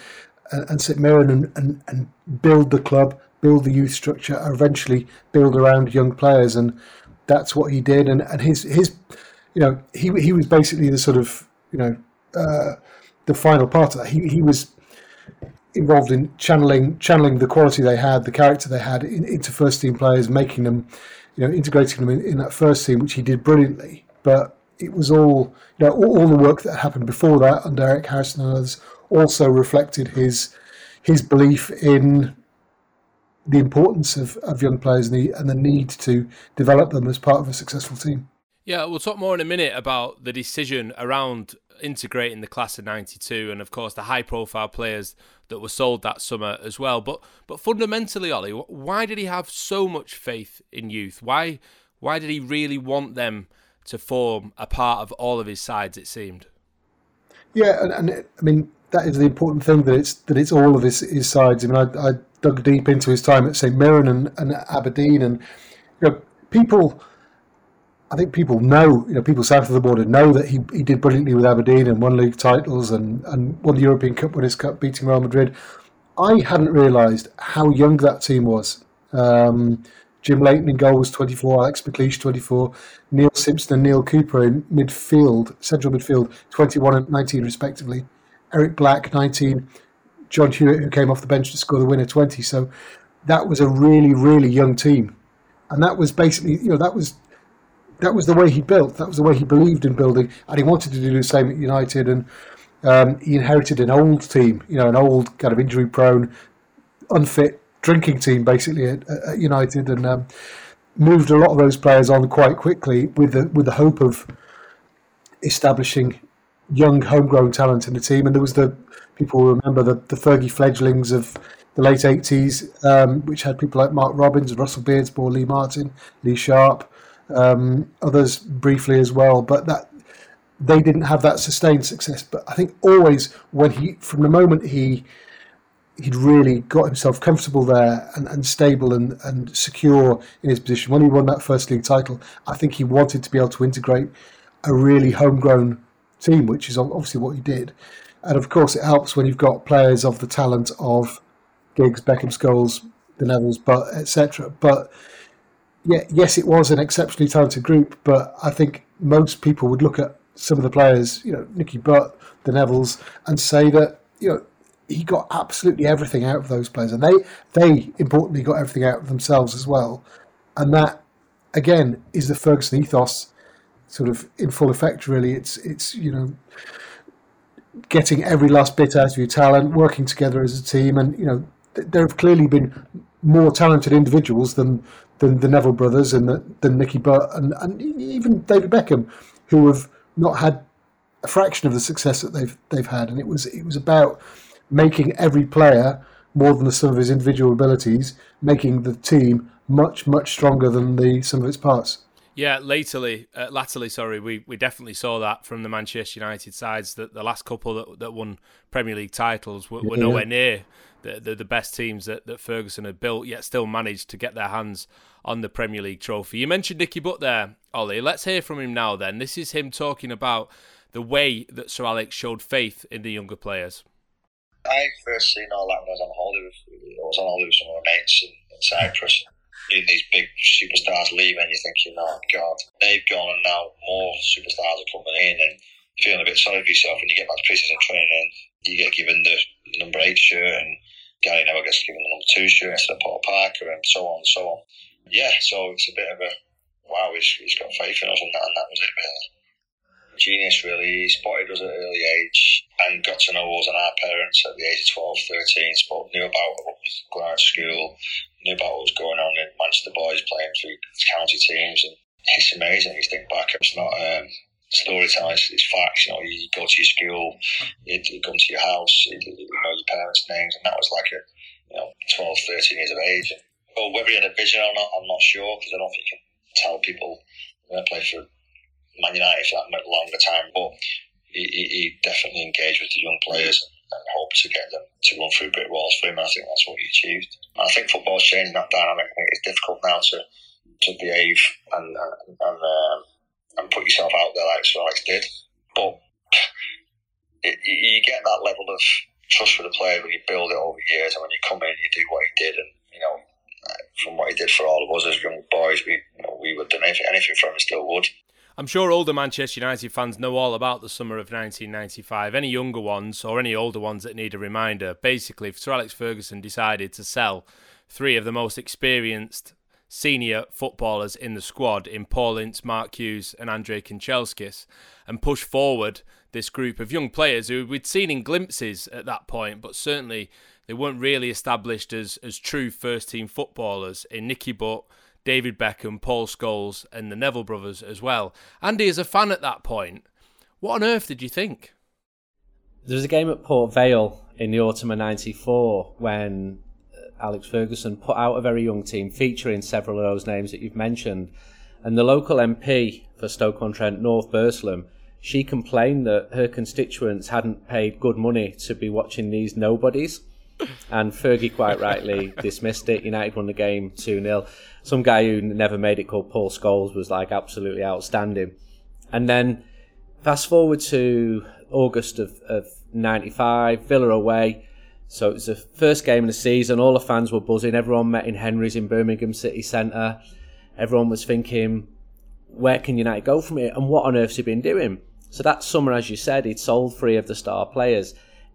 and, St Mirren and, and, and build the club, build the youth structure, eventually build around young players, and that's what he did. And, and his his you know he he was basically the sort of you know uh, the final part of that. He he was involved in channeling channeling the quality they had, the character they had in, into first team players, making them, you know, integrating them in, in, that first team, which he did brilliantly. But it was all, you know, all, all, the work that happened before that under Eric Harrison and others also reflected his his belief in the importance of, of young players and the, and the need to develop them as part of a successful team. Yeah, we'll talk more in a minute about the decision around integrating the class of 92 and of course the high profile players that were sold that summer as well. But but fundamentally Ollie why did he have so much faith in youth? Why why did he really want them to form a part of all of his sides it seemed? Yeah and, and I mean that is the important thing that it's that it's all of his, his sides. I mean I, I dug deep into his time at St Mirren and, and Aberdeen and you know people I think people know, you know, people south of the border know that he, he did brilliantly with Aberdeen and won league titles and, and won the European Cup Winners' Cup, beating Real Madrid. I hadn't realised how young that team was. Um, Jim Leighton in goal was 24, Alex McLeish 24, Neil Simpson and Neale Cooper in midfield, central midfield, 21 and 19 respectively. Eric Black 19, John Hewitt who came off the bench to score the winner 20. So that was a really really young team, and that was basically you know that was that was the way he built. That was the way he believed in building, and he wanted to do the same at United. And um, he inherited an old team, you know, an old kind of injury-prone, unfit drinking team, basically at, at United, and um, moved a lot of those players on quite quickly with the with the hope of establishing young homegrown talent in the team. And there was the people remember the, the Fergie fledglings of the late 80s, um, which had people like Mark Robins, Russell Beardsmore, Lee Martin, Lee Sharpe um, others briefly as well. But that they didn't have that sustained success. But I think always when he, from the moment he he'd really got himself comfortable there and, and stable and, and secure in his position. When he won that first league title, I think he wanted to be able to integrate a really homegrown team, which is obviously what he did. And of course, it helps when you've got players of the talent of Giggs, Beckham, Scholes, the Nevilles, but etc. But yeah, yes, it was an exceptionally talented group, but I think most people would look at some of the players, you know, Nicky Butt, the Nevilles, and say that you know he got absolutely everything out of those players, and they they importantly got everything out of themselves as well, and that again is the Ferguson ethos, sort of in full effect. Really, it's it's you know getting every last bit out of your talent, working together as a team, and you know there have clearly been more talented individuals than than the Neville brothers and the, than Nicky Butt and, and even David Beckham, who have not had a fraction of the success that they've they've had. And it was it was about making every player more than the sum of his individual abilities, making the team much much stronger than the sum of its parts. Yeah, latterly, uh, latterly, sorry, we, we definitely saw that from the Manchester United sides that the last couple that, that won Premier League titles were, were nowhere near the, the, the best teams that, that Ferguson had built, yet still managed to get their hands on the Premier League trophy. You mentioned Nicky Butt there, Ollie. Let's hear from him now. Then this is him talking about the way that Sir Alex showed faith in the younger players. I first seen all that when I was on holiday. With, I was on holiday with some of my mates in, in Cyprus. Seeing these big superstars leaving, you're thinking, "Oh God, they've gone, and now more superstars are coming in." And feeling a bit sorry for yourself when you get back to pre-season training. You get given the number eight shirt, and Gary Neville gets given the number two shirt instead of Paul Parker, and so on and so on. Yeah, so it's a bit of a wow. He's, he's got faith in us, and that, and that was it. Really. Genius, really. He spotted us at an early age and got to know us and our parents at the age of 12, 13. Spot, knew about what was going on at school, knew about what was going on in Manchester Boys playing for county teams. And it's amazing. You think back, it's not um, storytelling, it's, it's facts. You know, you go to your school, you, you come to your house, you, you know your parents' names, and that was like a you know 12, 13 years of age. Well, whether he had a vision or not, I'm not sure because I don't think you can tell people going to play for Man United for that longer time. But he, he, he definitely engaged with the young players and hoped to get them to run through brick walls for him. I think that's what he achieved. I think football's changing that dynamic. I think it's difficult now to to behave and and, um, and put yourself out there like Sir Alex did. But it, you get that level of trust for the player when you build it over years, and when you come in, you do what he did, and you know from what he did for all of us as young boys, we you know, we would do anything, for him still would. I'm sure older Manchester United fans know all about the summer of 1995. Any younger ones or any older ones that need a reminder, basically, Sir Alex Ferguson decided to sell three of the most experienced senior footballers in the squad in Paul Ince, Mark Hughes, and Andrei Kanchelskis, and push forward this group of young players who we'd seen in glimpses at that point, but certainly they weren't really established as, as true first team footballers in Nicky Butt, David Beckham, Paul Scholes, and the Neville brothers as well. Andy, as a fan at that point, what on earth did you think? There was a game at Port Vale in the autumn of '94 when Alex Ferguson put out a very young team featuring several of those names that you've mentioned. And the local MP for Stoke-on-Trent, North Burslem, she complained that her constituents hadn't paid good money to be watching these nobodies. And Fergie quite rightly dismissed it. United won the game 2 0. Some guy who never made it called Paul Scholes was like absolutely outstanding. And then fast forward to August of, of 95, Villa away. So it was the first game of the season. All the fans were buzzing. Everyone met in Henry's in Birmingham City Centre. Everyone was thinking, where can United go from here? And what on earth's he been doing? So that summer, as you said, he'd sold three of the star players.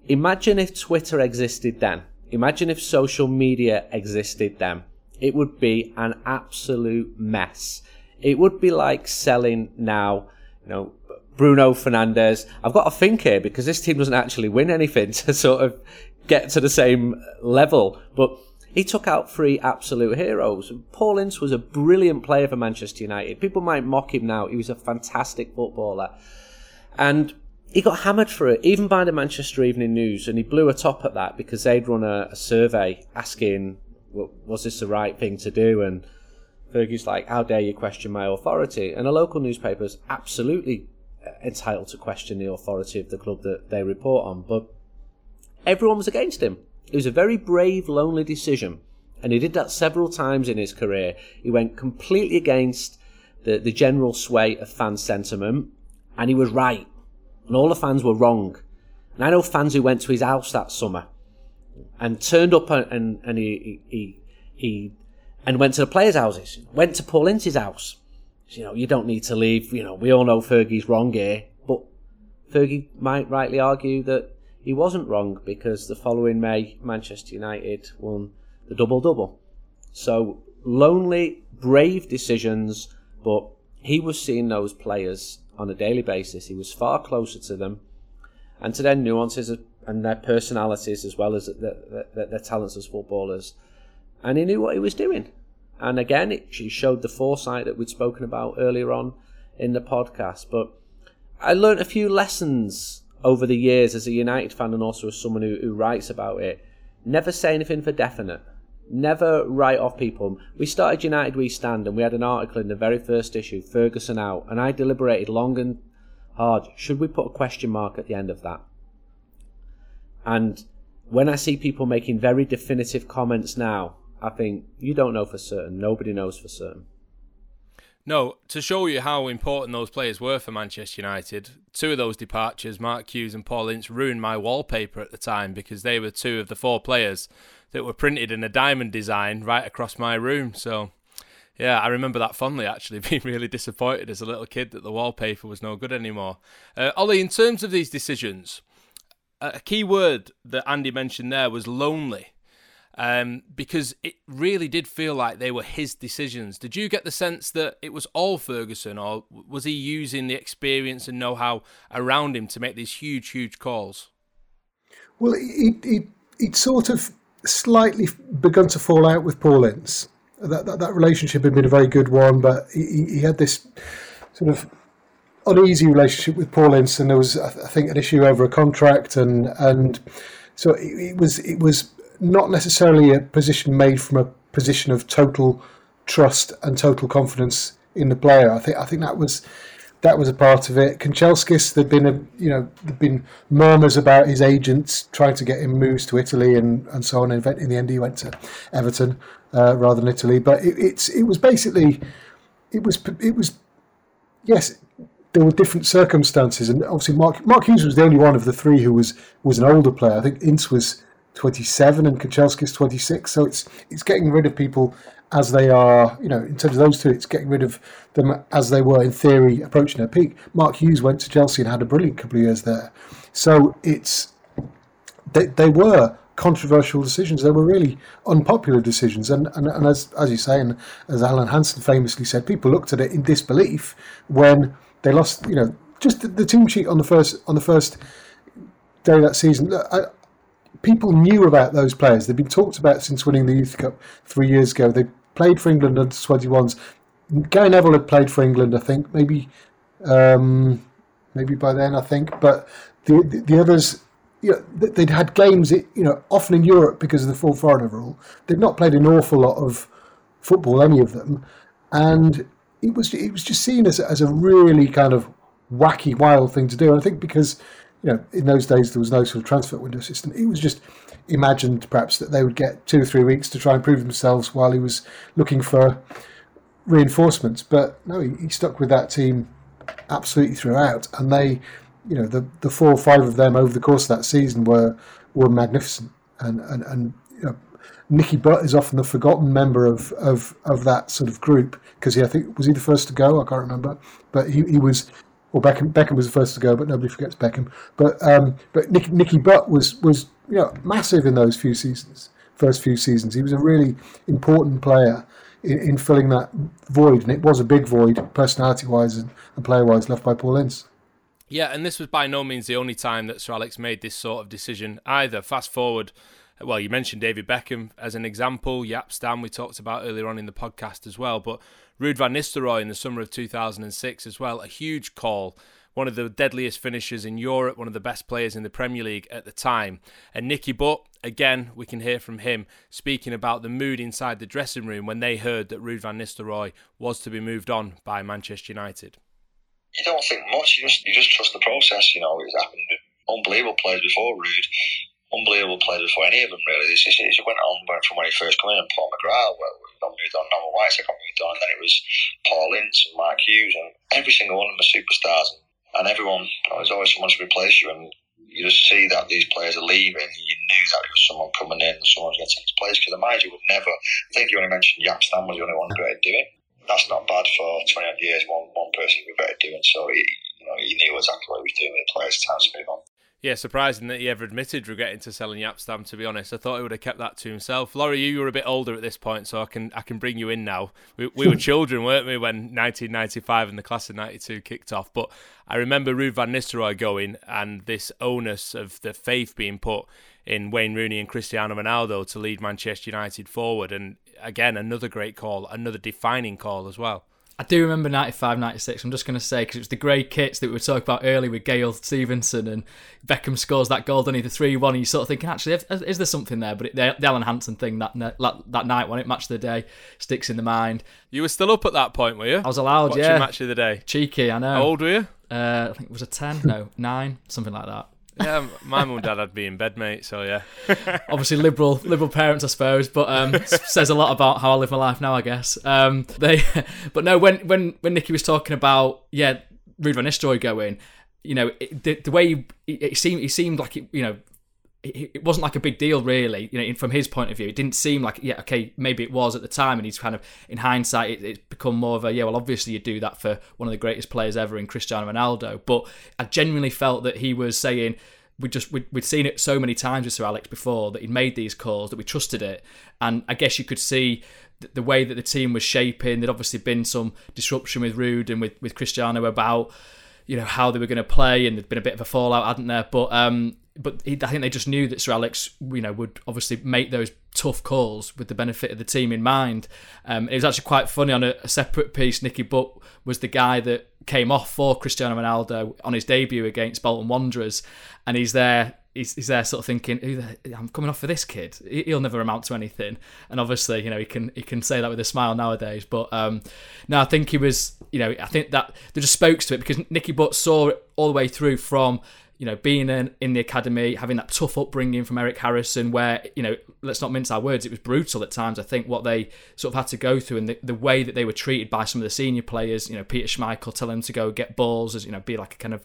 Imagine if Twitter existed then. Imagine if social media existed then. It would be an absolute mess. It would be like selling now, you know, Bruno Fernandes. I've got to think here because this team doesn't actually win anything to sort of get to the same level. But he took out three absolute heroes. Paul Ince was a brilliant player for Manchester United. People might mock him now. He was a fantastic footballer. And he got hammered for it, even by the Manchester Evening News, and he blew a top at that because they'd run a, a survey asking, was this the right thing to do? And Fergie's like, how dare you question my authority? And a local newspapers absolutely uh, entitled to question the authority of the club that they report on. But everyone was against him. It was a very brave, lonely decision. And he did that several times in his career. He went completely against the, the general sway of fan sentiment, and he was right. And all the fans were wrong. And I know fans who went to his house that summer and turned up and, and, he, he, he, and went to the players' houses, went to Paul Ince's house. You know, you don't need to leave. You know, we all know Fergie's wrong here, but Fergie might rightly argue that he wasn't wrong because the following May, Manchester United won the double double. So lonely, brave decisions, but he was seeing those players on a daily basis. He was far closer to them and to their nuances and their personalities as well as their, their, their talents as footballers. And he knew what he was doing. And again, it showed the foresight that we'd spoken about earlier on in the podcast. But I learned a few lessons over the years as a United fan and also as someone who, who writes about it, never say anything for definite. Never write off people. We started United We Stand and we had an article in the very first issue, Ferguson out, and I deliberated long and hard. Should we put a question mark at the end of that? And when I see people making very definitive comments now, I think you don't know for certain. Nobody knows for certain. No, to show you how important those players were for Manchester United, two of those departures, Mark Hughes and Paul Ince, ruined my wallpaper at the time because they were two of the four players that were printed in a diamond design right across my room. So, yeah, I remember that fondly actually, being really disappointed as a little kid that the wallpaper was no good anymore. Uh, Ollie, in terms of these decisions, a key word that Andy mentioned there was lonely um, because it really did feel like they were his decisions. Did you get the sense that it was all Ferguson, or was he using the experience and know how around him to make these huge, huge calls? Well, it, he, he'd sort of slightly begun to fall out with Paul Ince. That, that, that relationship had been a very good one, but he, he had this sort of uneasy relationship with Paul Ince, and there was, I think, an issue over a contract, and and so it, it was it was not necessarily a position made from a position of total trust and total confidence in the player. I think I think that was that was a part of it. Kanchelskis, there'd been a you know there'd been murmurs about his agents trying to get him moves to Italy and, and so on. In the end, he went to Everton uh, rather than Italy. But it, it's it was basically it was it was yes there were different circumstances, and obviously Mark Mark Hughes was the only one of the three who was was an older player. I think Ince was 27 and Kanchelskis 26. So it's it's getting rid of people as they are, you know, in terms of those two, it's getting rid of them as they were in theory approaching their peak. Mark Hughes went to Chelsea and had a brilliant couple of years there. So it's they, they were controversial decisions. They were really unpopular decisions. And, and, and as, as you say, and as Alan Hansen famously said, people looked at it in disbelief when they lost, you know, just the, the team sheet on the first on the first day of that season. I, people knew about those players. They've been talked about since winning the Youth Cup three years ago. They played for England under 21s. Gary Neville had played for England, I think, maybe um, maybe by then, I think. But the the, the others, you know, they'd had games, you know, often in Europe because of the full foreigner rule. They'd not played an awful lot of football, any of them, and it was it was just seen as as a really kind of wacky, wild thing to do. And I think because you know, in those days there was no sort of transfer window system. It was just imagined perhaps that they would get two or three weeks to try and prove themselves while he was looking for reinforcements. But no, he, he stuck with that team absolutely throughout, and they, you know, the the four or five of them over the course of that season were were magnificent, and and and you know, Nicky Butt is often the forgotten member of of, of that sort of group because he I think was he the first to go I can't remember, but he, he was well, Beckham, Beckham was the first to go, but nobody forgets Beckham. But um, but Nick, Nicky Butt was was you know massive in those few seasons, first few seasons. He was a really important player in, in filling that void, and it was a big void, personality wise and, and player wise, left by Paul Ince. Yeah, and this was by no means the only time that Sir Alex made this sort of decision either. Fast forward, well, you mentioned David Beckham as an example. Jaap Stam we talked about earlier on in the podcast as well, but Ruud van Nistelrooy in the summer of 2006 as well, a huge call. One of the deadliest finishers in Europe, one of the best players in the Premier League at the time. And Nicky Butt, again, we can hear from him speaking about the mood inside the dressing room when they heard that Ruud van Nistelrooy was to be moved on by Manchester United. You don't think much. You just you just trust the process. You know, it's happened with unbelievable players before Ruud unbelievable players before any of them really. This it went on from when he first came in and Paul McGrath well, got moved on, Noah White got moved on, and then it was Paul and Mark Hughes and every single one of them are superstars and everyone there's always someone to replace you and you just see that these players are leaving and you knew that it was someone coming in and someone's going to take his place because the manager would never I think you only mentioned Jaap Stam was the only one great at doing that's not bad for 20 odd years one, one person to be better doing so he, you know, he knew exactly what he was doing with the players time to move on yeah, surprising that he ever admitted regretting to selling Jaap Stam. To be honest, I thought he would have kept that to himself. Laurie, you were a bit older at this point, so I can I can bring you in now. We, we were children, weren't we, when 1995 and the class of '92 kicked off? But I remember Ruud van Nistelrooy going, and this onus of the faith being put in Wayne Rooney and Cristiano Ronaldo to lead Manchester United forward. And again, another great call, another defining call as well. I do remember 95, 96. I'm just going to say, because it was the grey kits that we were talking about earlier with Gail Stephenson and Beckham scores that goal, doesn't he? The 3 1. And you sort of thinking, actually, is there something there? But it, the, the Alan Hansen thing that, that, that night when it Match of the Day sticks in the mind. You were still up at that point, were you? I was allowed, Watching yeah. match of the day. Cheeky, I know. How old were you? Uh, I think it was a 10, no, 9, something like that. Yeah, my mum and dad had me in bed, mate. So yeah, obviously liberal, liberal parents, I suppose. But um, says a lot about how I live my life now, I guess. Um, they, but no, when when when Nicky was talking about yeah, Ruud van Nistelrooy going, you know, it, the, the way he, it seemed, he seemed like it, you know, it wasn't like a big deal really you know from his point of view. It didn't seem like yeah okay maybe it was at the time and he's kind of in hindsight it, it's become more of a yeah well obviously you do that for one of the greatest players ever in Cristiano Ronaldo. But I genuinely felt that he was saying we just we'd, we'd seen it so many times with Sir Alex before that he'd made these calls that we trusted it. And I guess you could see the way that the team was shaping. There'd obviously been some disruption with Ruud and with, with Cristiano about you know how they were going to play and there'd been a bit of a fallout hadn't there? But um but he, I think they just knew that Sir Alex, you know, would obviously make those tough calls with the benefit of the team in mind. Um, it was actually quite funny on a, a, separate piece. Nicky Butt was the guy that came off for Cristiano Ronaldo on his debut against Bolton Wanderers, and he's there he's, he's there sort of thinking, I'm coming off for this kid. He'll never amount to anything. And obviously, you know, he can he can say that with a smile nowadays. But um, no, I think he was, you know, I think that they just spoke to it because Nicky Butt saw it all the way through from you know, being in, in the academy, having that tough upbringing from Eric Harrison, where, you know, let's not mince our words, it was brutal at times, I think, what they sort of had to go through and the, the way that they were treated by some of the senior players, you know, Peter Schmeichel telling them to go get balls, as, you know, be like a kind of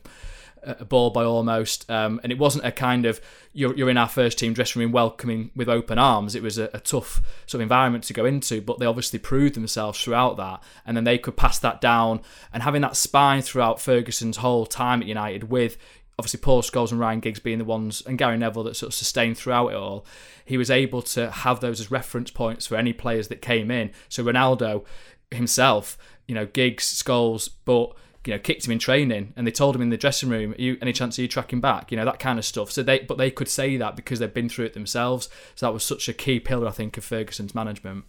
a ball by almost. Um, and it wasn't a kind of you're, you're in our first team dressing room welcoming with open arms. It was a, a, tough sort of environment to go into, but they obviously proved themselves throughout that. And then they could pass that down and having that spine throughout Ferguson's whole time at United with obviously Paul Scholes and Ryan Giggs being the ones and Gary Neville that sort of sustained throughout it all. He was able to have those as reference points for any players that came in. So Ronaldo himself, you know, Giggs, Scholes, but you know, kicked him in training, and they told him in the dressing room, "You any chance of you tracking back?" You know that kind of stuff. So they, but they could say that because they've been through it themselves. So that was such a key pillar, I think, of Ferguson's management.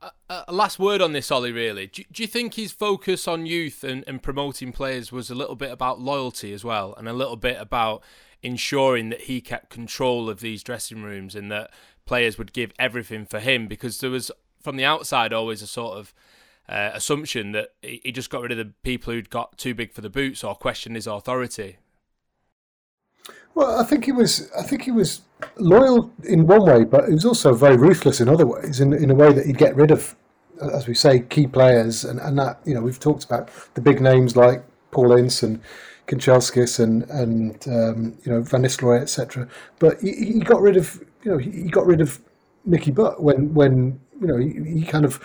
Uh, last word on this, Ollie. Really, do, do, you think his focus on youth and, and promoting players was a little bit about loyalty as well, and a little bit about ensuring that he kept control of these dressing rooms and that players would give everything for him? Because there was, from the outside, always a sort of uh, assumption that he just got rid of the people who'd got too big for the boots or questioned his authority. Well, I think he was. I think he was loyal in one way, but he was also very ruthless in other ways. In in a way that he'd get rid of, as we say, key players, and, and that you know we've talked about the big names like Paul Ince and Kanchelskis and and um, you know Van Nistelrooy, etc. But he, he, got rid of you know he, got rid of Nicky Butt when when you know he, he kind of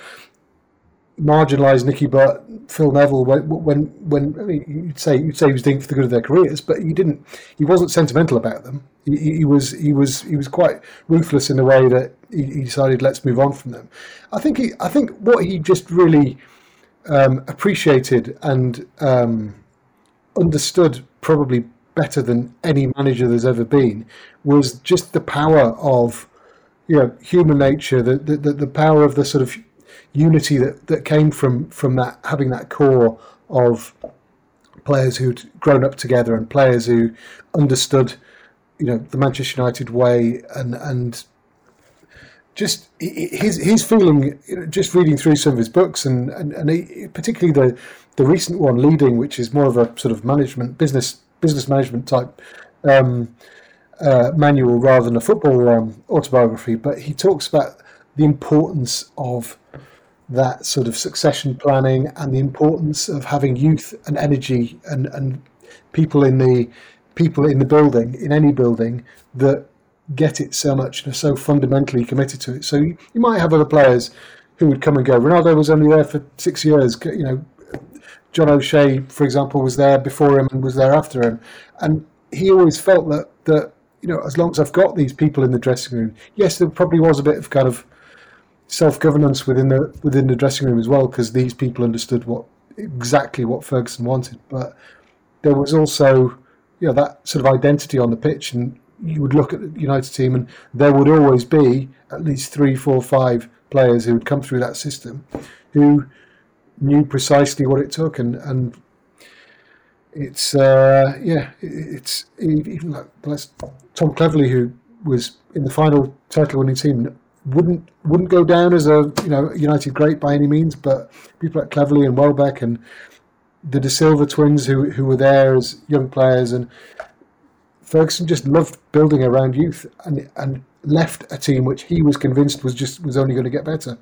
marginalised Nicky Butt, Phil Neville when when, when I mean, you'd say you'd say he was doing it for the good of their careers, but he didn't. He wasn't sentimental about them. He, he was he was he was quite ruthless in the way that he, he, decided let's move on from them. I think he I think what he just really um, appreciated and um, understood probably better than any manager there's ever been was just the power of you know human nature, the the, the power of the sort of unity that, that came from from that having that core of players who'd grown up together and players who understood, you know, the Manchester United way and and just his his feeling, just reading through some of his books and and, and he, particularly the the recent one, leading, which is more of a sort of management business business management type. Um, uh, manual rather than a football um, autobiography, but he talks about the importance of that sort of succession planning and the importance of having youth and energy and, and people in the people in the building in any building that get it so much and are so fundamentally committed to it. So you, you might have other players who would come and go. Ronaldo was only there for six years. You know, John O'Shea, for example, was there before him and was there after him, and he always felt that that you know as long as I've got these people in the dressing room, yes, there probably was a bit of kind of self governance within the within the dressing room as well, because these people understood what exactly what Ferguson wanted. But there was also you know that sort of identity on the pitch, and you would look at the United team, and there would always be at least three, four, five players who would come through that system who knew precisely what it took, and and it's uh, yeah, it's even like Tom Cleverley who was in the final title winning team wouldn't wouldn't go down as a you know United great by any means, but people like Cleverley and Welbeck and the Da Silva twins who who were there as young players and Ferguson just loved building around youth and and left a team which he was convinced was just was only going to get better.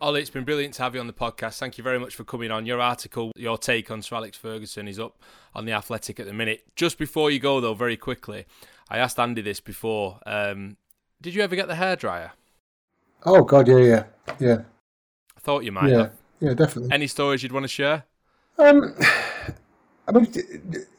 Ollie, it's been brilliant to have you on the podcast. Thank you very much for coming on. Your article, your take on Sir Alex Ferguson is up on the Athletic at the minute. Just before you go, though, very quickly, I asked Andy this before. Um, did you ever get the hairdryer? Oh God, yeah, yeah, yeah. I thought you might. Yeah, have. yeah, definitely. Any stories you'd want to share? Um, I mean,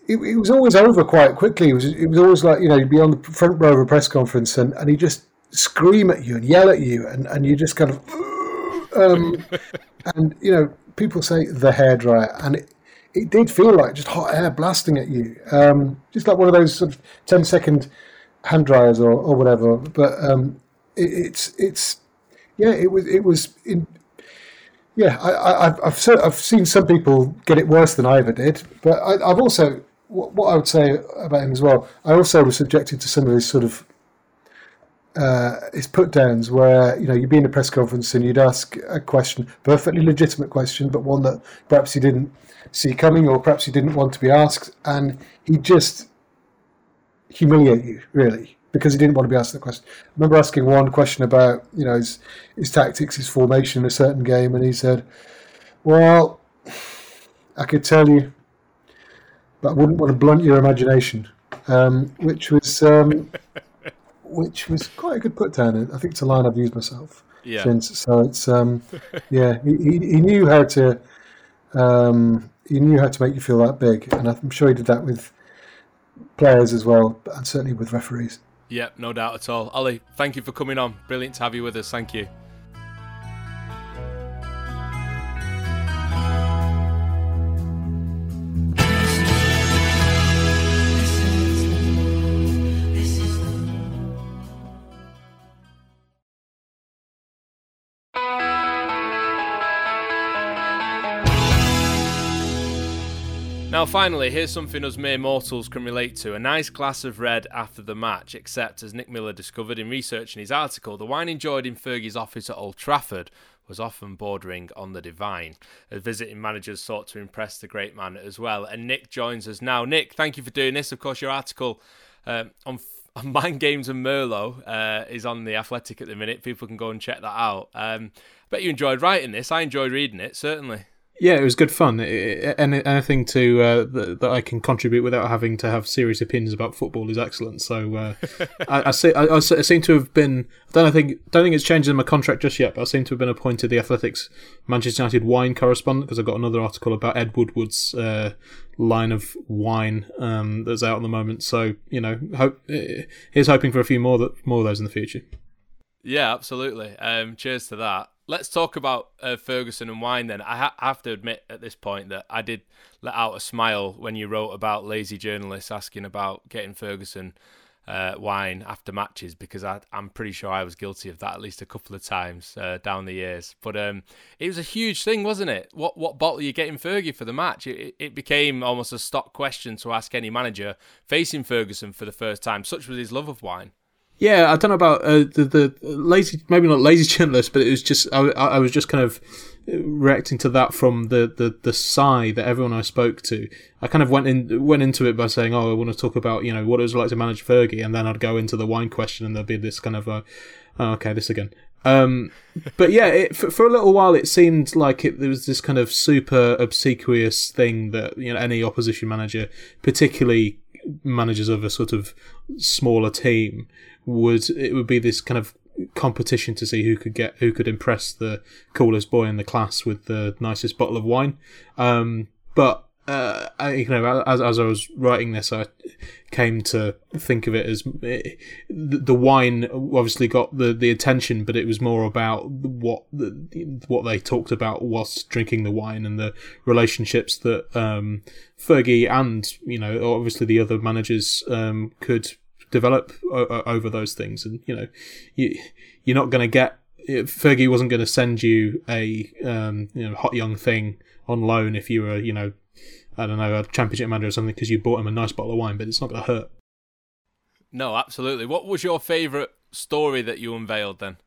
it, it, was always over quite quickly. It was, it was always like you know, you'd be on the front row of a press conference and, and he just scream at you and yell at you, and, and you just kind of, um, and you know, people say the hairdryer, and it, it did feel like just hot air blasting at you, um, just like one of those sort of 10 second hand dryers or, or whatever. But um, it, it's it's yeah, it was it was in. Yeah, I, I, I've I've seen some people get it worse than I ever did, but I, I've also what, what I would say about him as well, I also was subjected to some of his sort of uh, his put downs where you know you'd be in a press conference and you'd ask a question, perfectly legitimate question, but one that perhaps he didn't see coming or perhaps he didn't want to be asked, and he just humiliate you really because he didn't want to be asked the question. I remember asking one question about you know his his tactics, his formation in a certain game, and he said, "Well, I could tell you, but I wouldn't want to blunt your imagination," um, which was um, which was quite a good put down. I think it's a line I've used myself Yeah. since. So it's um, yeah, he, he he knew how to um, he knew how to make you feel that big, and I'm sure he did that with players as well, and certainly with referees. Yep, no doubt at all. Ollie, thank you for coming on. Brilliant to have you with us. Thank you. Now, finally, here's something us mere mortals can relate to a nice glass of red after the match. Except, as Nick Miller discovered in researching his article, the wine enjoyed in Fergie's office at Old Trafford was often bordering on the divine, as visiting managers sought to impress the great man as well. And Nick joins us now. Nick, thank you for doing this. Of course, your article um, on, on Mind Games and Merlot uh, is on the Athletic at the minute. People can go and check that out. Um, bet you enjoyed writing this. I enjoyed reading it, certainly. Yeah, it was good fun. It- it- any- anything to uh, that, that I can contribute without having to have serious opinions about football is excellent. So uh, I, I, see, I, I seem to have been. I don't think don't think it's changed in my contract just yet, but I seem to have been appointed the Athletics Manchester United wine correspondent because I've got another article about Ed Woodward's uh, line of wine um, that's out at the moment. So you know, hope uh, here's hoping for a few more that more of those in the future. Yeah, absolutely. Um, cheers to that. Let's talk about uh, Ferguson and wine then. I, ha- I have to admit at this point that I did let out a smile when you wrote about lazy journalists asking about getting Ferguson uh, wine after matches because I, I'm pretty sure I was guilty of that at least a couple of times uh, down the years. But um, it was a huge thing, wasn't it? What what bottle are you getting Fergie for the match? It, it became almost a stock question to ask any manager facing Ferguson for the first time. Such was his love of wine. Yeah, I don't know about uh, the the lazy, maybe not lazy journalist, but it was just I, I was just kind of reacting to that from the, the, the side that everyone I spoke to. I kind of went in went into it by saying, "Oh, I want to talk about you know what it was like to manage Fergie," and then I'd go into the wine question, and there'd be this kind of, uh, oh, "Okay, this again." Um, but yeah, it, for, for a little while it seemed like it there was this kind of super obsequious thing that you know any opposition manager, particularly managers of a sort of smaller team, would it would be this kind of competition to see who could get who could impress the coolest boy in the class with the nicest bottle of wine. Um, but uh, I, you know, as as I was writing this, I came to think of it as the, the wine obviously got the, the attention, but it was more about what the, what they talked about whilst drinking the wine and the relationships that um, Fergie and you know obviously the other managers um, could develop o- over those things. And you know, you you're not going to get Fergie wasn't going to send you a um, you know hot young thing on loan if you were you know I don't know a championship manager or something because you bought him a nice bottle of wine, but it's not going to hurt. No, absolutely. What was your favourite story that you unveiled then?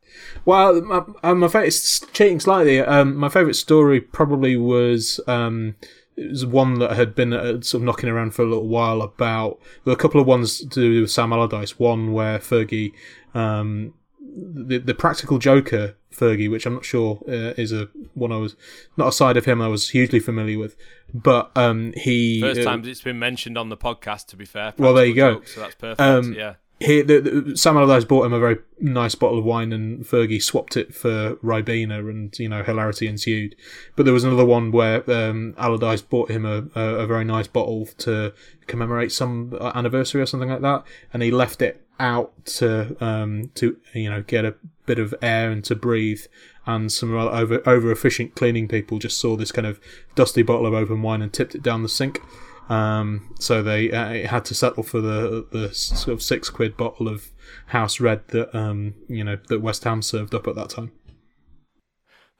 Well, my, uh, my favorite cheating slightly. Um, my favorite story probably was um, it was one that had been uh, sort of knocking around for a little while about there were a couple of ones to do with Sam Allardyce. One where Fergie, um, the the practical joker Fergie, which I'm not sure uh, is a one I was not a side of him I was hugely familiar with, but um, he First uh, time it's been mentioned on the podcast. To be fair, well, there you go. So that's perfect. Um, yeah. He, the, the, Sam Allardyce bought him a very nice bottle of wine, and Fergie swapped it for Ribena, and you know hilarity ensued. But there was another one where um, Allardyce bought him a, a, a very nice bottle to commemorate some anniversary or something like that, and he left it out to um, to you know get a bit of air and to breathe. And some over over efficient cleaning people just saw this kind of dusty bottle of open wine and tipped it down the sink. Um, so they uh, it had to settle for the the sort of six quid bottle of house red that um, you know that West Ham served up at that time.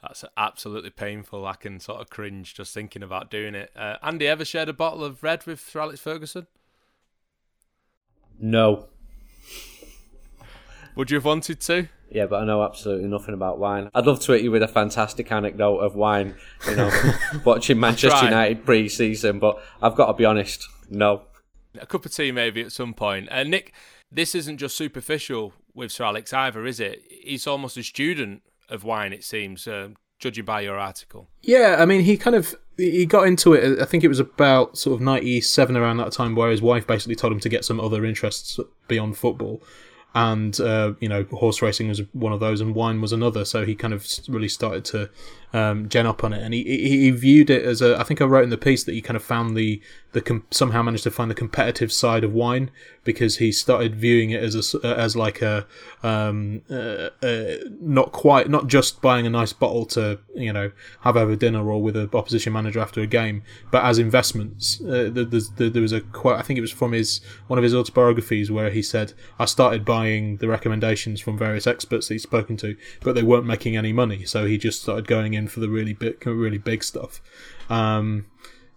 That's absolutely painful. I can sort of cringe just thinking about doing it. Uh, Andy, ever shared a bottle of red with Sir Alex Ferguson? No. Would you have wanted to? Yeah, but I know absolutely nothing about wine. I'd love to hit you with a fantastic anecdote of wine, you know, watching Manchester United pre-season, but I've got to be honest, no. A cup of tea maybe at some point. Uh, Nick, this isn't just superficial with Sir Alex either, is it? He's almost a student of wine, it seems, uh, judging by your article. Yeah, I mean, he kind of he got into it. I think it was about sort of ninety seven around that time, where his wife basically told him to get some other interests beyond football, and uh, you know, horse racing was one of those, and wine was another. So he kind of really started to um, gen up on it, and he, he viewed it as a. I think I wrote in the piece that he kind of found the the somehow managed to find the competitive side of wine because he started viewing it as a as like a um uh, uh, not quite not just buying a nice bottle to you know have over dinner or with an opposition manager after a game, but as investments. Uh, there was a quote I think it was from his one of his autobiographies where he said, "I started buying the recommendations from various experts he's spoken to, but they weren't making any money, so he just started going in for the really big really big stuff." Um,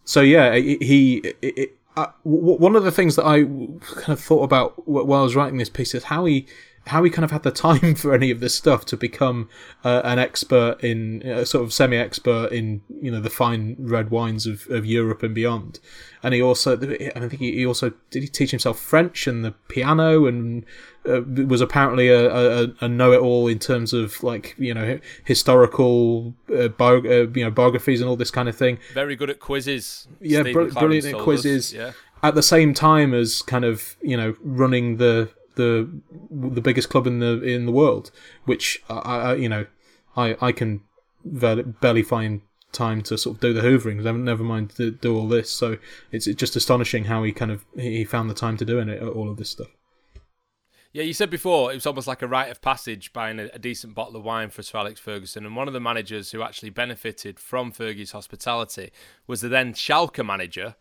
so yeah, he. it, it, uh, one of the things that I kind of thought about wh- while I was writing this piece is how he how he kind of had the time for any of this stuff to become uh, an expert in uh, sort of semi-expert in you know the fine red wines of, of Europe and beyond. And he also, I think he also did he teach himself French and the piano, and uh, was apparently a, a, a know-it-all in terms of like you know historical uh, bio, uh, you know biographies and all this kind of thing Very good at quizzes. yeah, br- brilliant at told us. quizzes. Yeah. At the same time as kind of you know running the the the biggest club in the in the world, which I, I you know I I can barely find time to sort of do the hooverings. Never mind to do all this. So it's just astonishing how he kind of he found the time to doing it all of this stuff. Yeah, you said before it was almost like a rite of passage buying a, a decent bottle of wine for Sir Alex Ferguson. And one of the managers who actually benefited from Fergie's hospitality was the then Schalke manager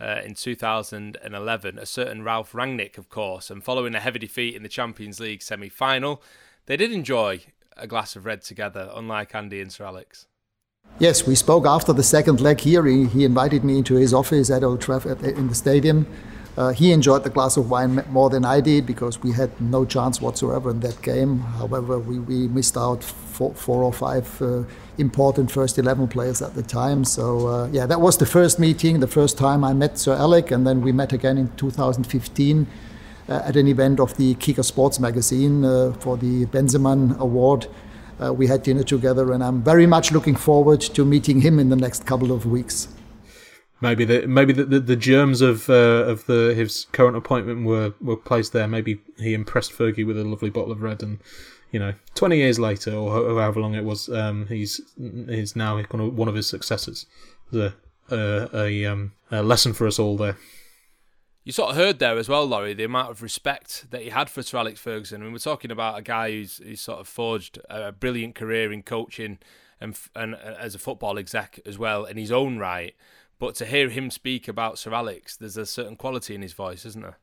uh, in 2011, a certain Ralf Rangnick, of course. And following a heavy defeat in the Champions League semi final, they did enjoy a glass of red together, unlike Andy and Sir Alex. Yes, we spoke after the second leg here. He, he invited me into his office at Old Trafford in the stadium. Uh, he enjoyed the glass of wine more than I did because we had no chance whatsoever in that game. However, we, we missed out four, four or five uh, important first 11 players at the time. So, uh, yeah, that was the first meeting, the first time I met Sir Alec, and then we met again in 2015 uh, at an event of the Kicker Sports magazine uh, for the Benzeman Award. Uh, we had dinner together, and I'm very much looking forward to meeting him in the next couple of weeks. Maybe the maybe the, the, the germs of uh, of the his current appointment were, were placed there. Maybe he impressed Fergie with a lovely bottle of red, and you know, twenty years later or however long it was, um, he's he's now kind of one of his successors. The uh, a um, a lesson for us all there. You sort of heard there as well, Laurie, the amount of respect that he had for Sir Alex Ferguson. I mean, we're talking about a guy who's, who's sort of forged a brilliant career in coaching and, and uh, as a football exec as well in his own right. But to hear him speak about Sir Alex, there's a certain quality in his voice, isn't there?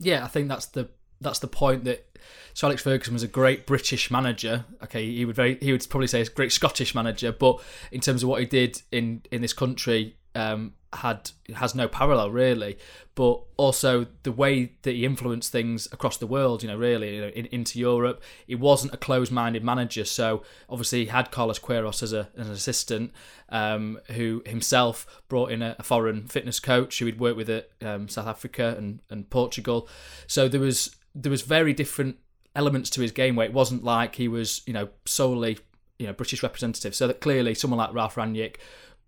Yeah, I think that's the that's the point that Sir Alex Ferguson was a great British manager. Okay, he would very he would probably say a great Scottish manager, but in terms of what he did in in this country, um, had has no parallel really. But also the way that he influenced things across the world, you know, really you know, in, into Europe, he wasn't a closed-minded manager. So obviously he had Carlos Queiroz as, a, as an assistant, um, who himself brought in a, a foreign fitness coach who he'd worked with at um, South Africa and, and Portugal. So there was there was very different elements to his game where it wasn't like he was you know solely you know British representative. So that clearly someone like Ralf Rangnick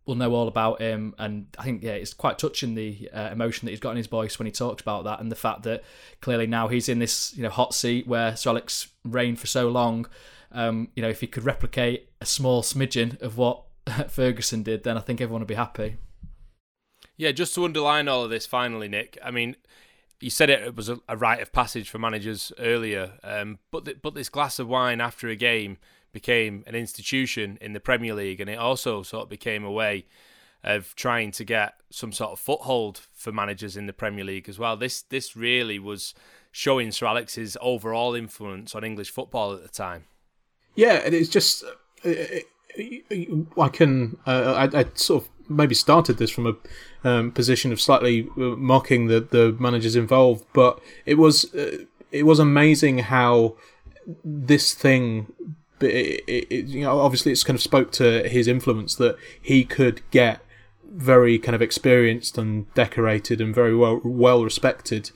will know all about him, and I think yeah, it's quite touching the uh, emotion that he's got in his voice when he talks about that, and the fact that clearly now he's in this you know hot seat where Sir Alex reigned for so long. Um, you know, if he could replicate a small smidgen of what Ferguson did, then I think everyone would be happy. Yeah, just to underline all of this, finally, Nick. I mean, you said it, it was a, a rite of passage for managers earlier, um, but but this glass of wine after a game became an institution in the Premier League, and it also sort of became a way of trying to get some sort of foothold for managers in the Premier League as well. This this really was showing Sir Alex's overall influence on English football at the time. Yeah, and it's just it, I can uh, I, I, sort of maybe started this from a um, position of slightly uh, mocking the the managers involved, but it was uh, it was amazing how this thing. It, it, you know, obviously, it's kind of spoke to his influence that he could get very kind of experienced and decorated and very well well respected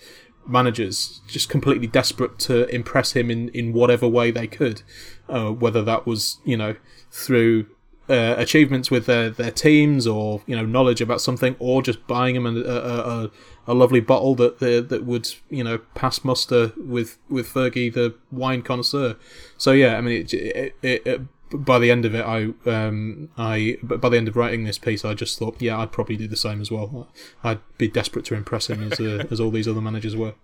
managers just completely desperate to impress him in, in whatever way they could, uh, whether that was you know through uh, achievements with their, their teams or you know knowledge about something, or just buying them a, a, a, a lovely bottle that that would you know pass muster with with Fergie the wine connoisseur. So yeah, I mean it, it, it, by the end of it, I um I by the end of writing this piece, I just thought, yeah, I'd probably do the same as well. I'd be desperate to impress him as uh, as all these other managers were.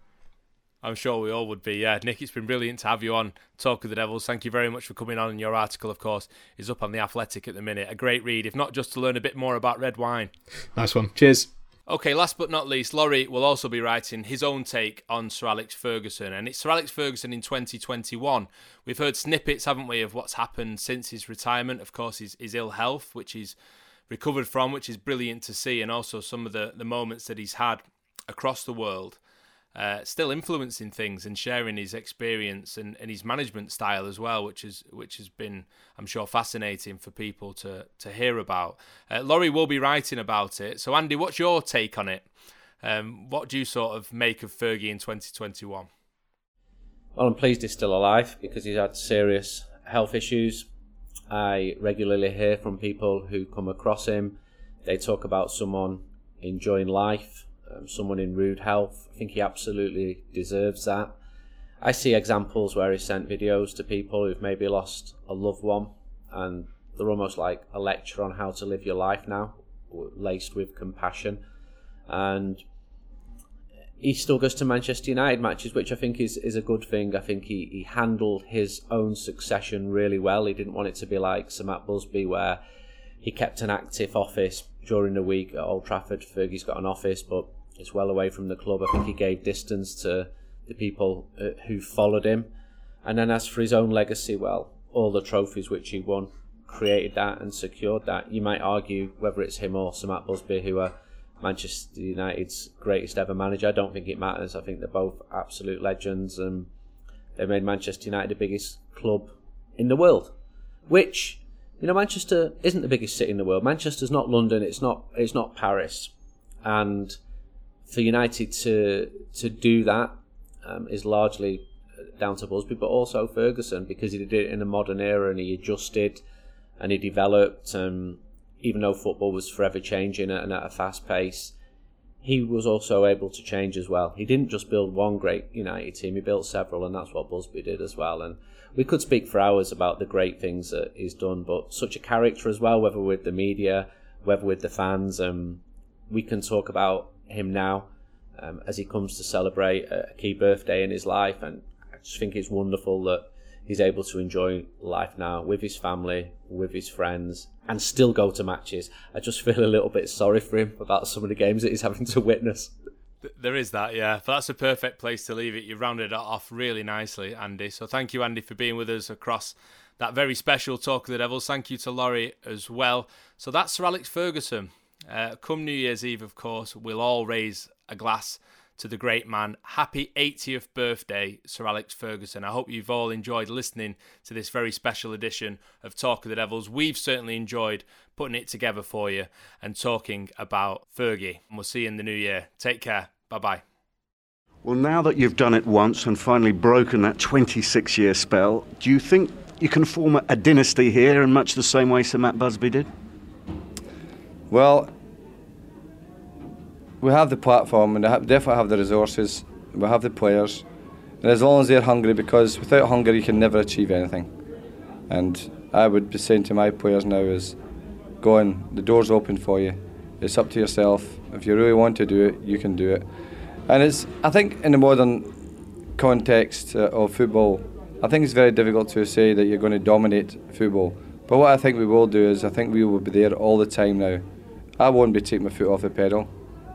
I'm sure we all would be. Yeah, Nick, it's been brilliant to have you on Talk of the Devils. Thank you very much for coming on. And your article, of course, is up on the Athletic at the minute. A great read, if not just to learn a bit more about red wine. Nice one. Cheers. Okay, last but not least, Laurie will also be writing his own take on Sir Alex Ferguson, and it's Sir Alex Ferguson in 2021. We've heard snippets, haven't we, of what's happened since his retirement. Of course, his, his ill health, which he's recovered from, which is brilliant to see, and also some of the, the moments that he's had across the world uh, still influencing things and sharing his experience and, and his management style as well, which is which has been, I'm sure, fascinating for people to to hear about. Uh, Laurie will be writing about it. So, Andy, what's your take on it? Um, what do you sort of make of Fergie in 2021? Well, I'm pleased he's still alive because he's had serious health issues. I regularly hear from people who come across him. They talk about someone enjoying life, um, someone in rude health. I think he absolutely deserves that. I see examples where he sent videos to people who've maybe lost a loved one, and they're almost like a lecture on how to live your life now, laced with compassion. And he still goes to Manchester United matches, which I think is, is a good thing. I think he, he handled his own succession really well. He didn't want it to be like Sir Matt Busby, where he kept an active office during the week at Old Trafford. Fergie's got an office, but it's well away from the club. I think he gave distance to the people uh, who followed him. And then as for his own legacy, well, all the trophies which he won created that and secured that. You might argue whether it's him or Sir Matt Busby, who are Manchester United's greatest ever manager. I don't think it matters. I think they're both absolute legends, and they made Manchester United the biggest club in the world. Which, you know, Manchester isn't the biggest city in the world. Manchester's not London. It's not. It's not Paris, and for United to to do that um, is largely down to Busby, but also Ferguson because he did it in a modern era and he adjusted and he developed. Um, even though football was forever changing and at a fast pace, he was also able to change as well. He didn't just build one great United team; he built several, and that's what Busby did as well. And we could speak for hours about the great things that he's done, but such a character as well, whether with the media, whether with the fans. Um, we can talk about him now um, as he comes to celebrate a key birthday in his life. And I just think it's wonderful that he's able to enjoy life now with his family, with his friends, and still go to matches. I just feel a little bit sorry for him about some of the games that he's having to witness. There is that, yeah. But that's a perfect place to leave it. You've rounded it off really nicely, Andy. So thank you, Andy, for being with us across that very special Talk of the Devils. Thank you to Laurie as well. So that's Sir Alex Ferguson. Uh, come New Year's Eve, of course, we'll all raise a glass to the great man. Happy 80th birthday, Sir Alex Ferguson. I hope you've all enjoyed listening to this very special edition of Talk of the Devils. We've certainly enjoyed putting it together for you and talking about Fergie. And we'll see you in the new year. Take care. Bye bye. Well, now that you've done it once and finally broken that 26 year spell, do you think you can form a dynasty here in much the same way Sir Matt Busby did? Well, we have the platform and we definitely have the resources. We have the players, and as long as they're hungry, because without hunger you can never achieve anything. And I would be saying to my players now is, go on, the door's open for you. It's up to yourself. If you really want to do it, you can do it. And it's, I think, in the modern context uh, of football, I think it's very difficult to say that you're going to dominate football. But what I think we will do is, I think we will be there all the time now. I won't be taking my foot off the pedal.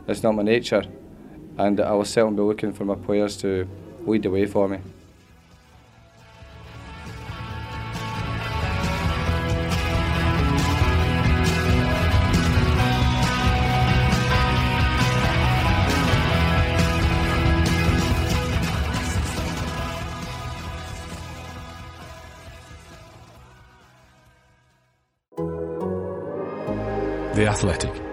It's not my nature. And I will certainly be looking for my players to lead the way for me. Athletic.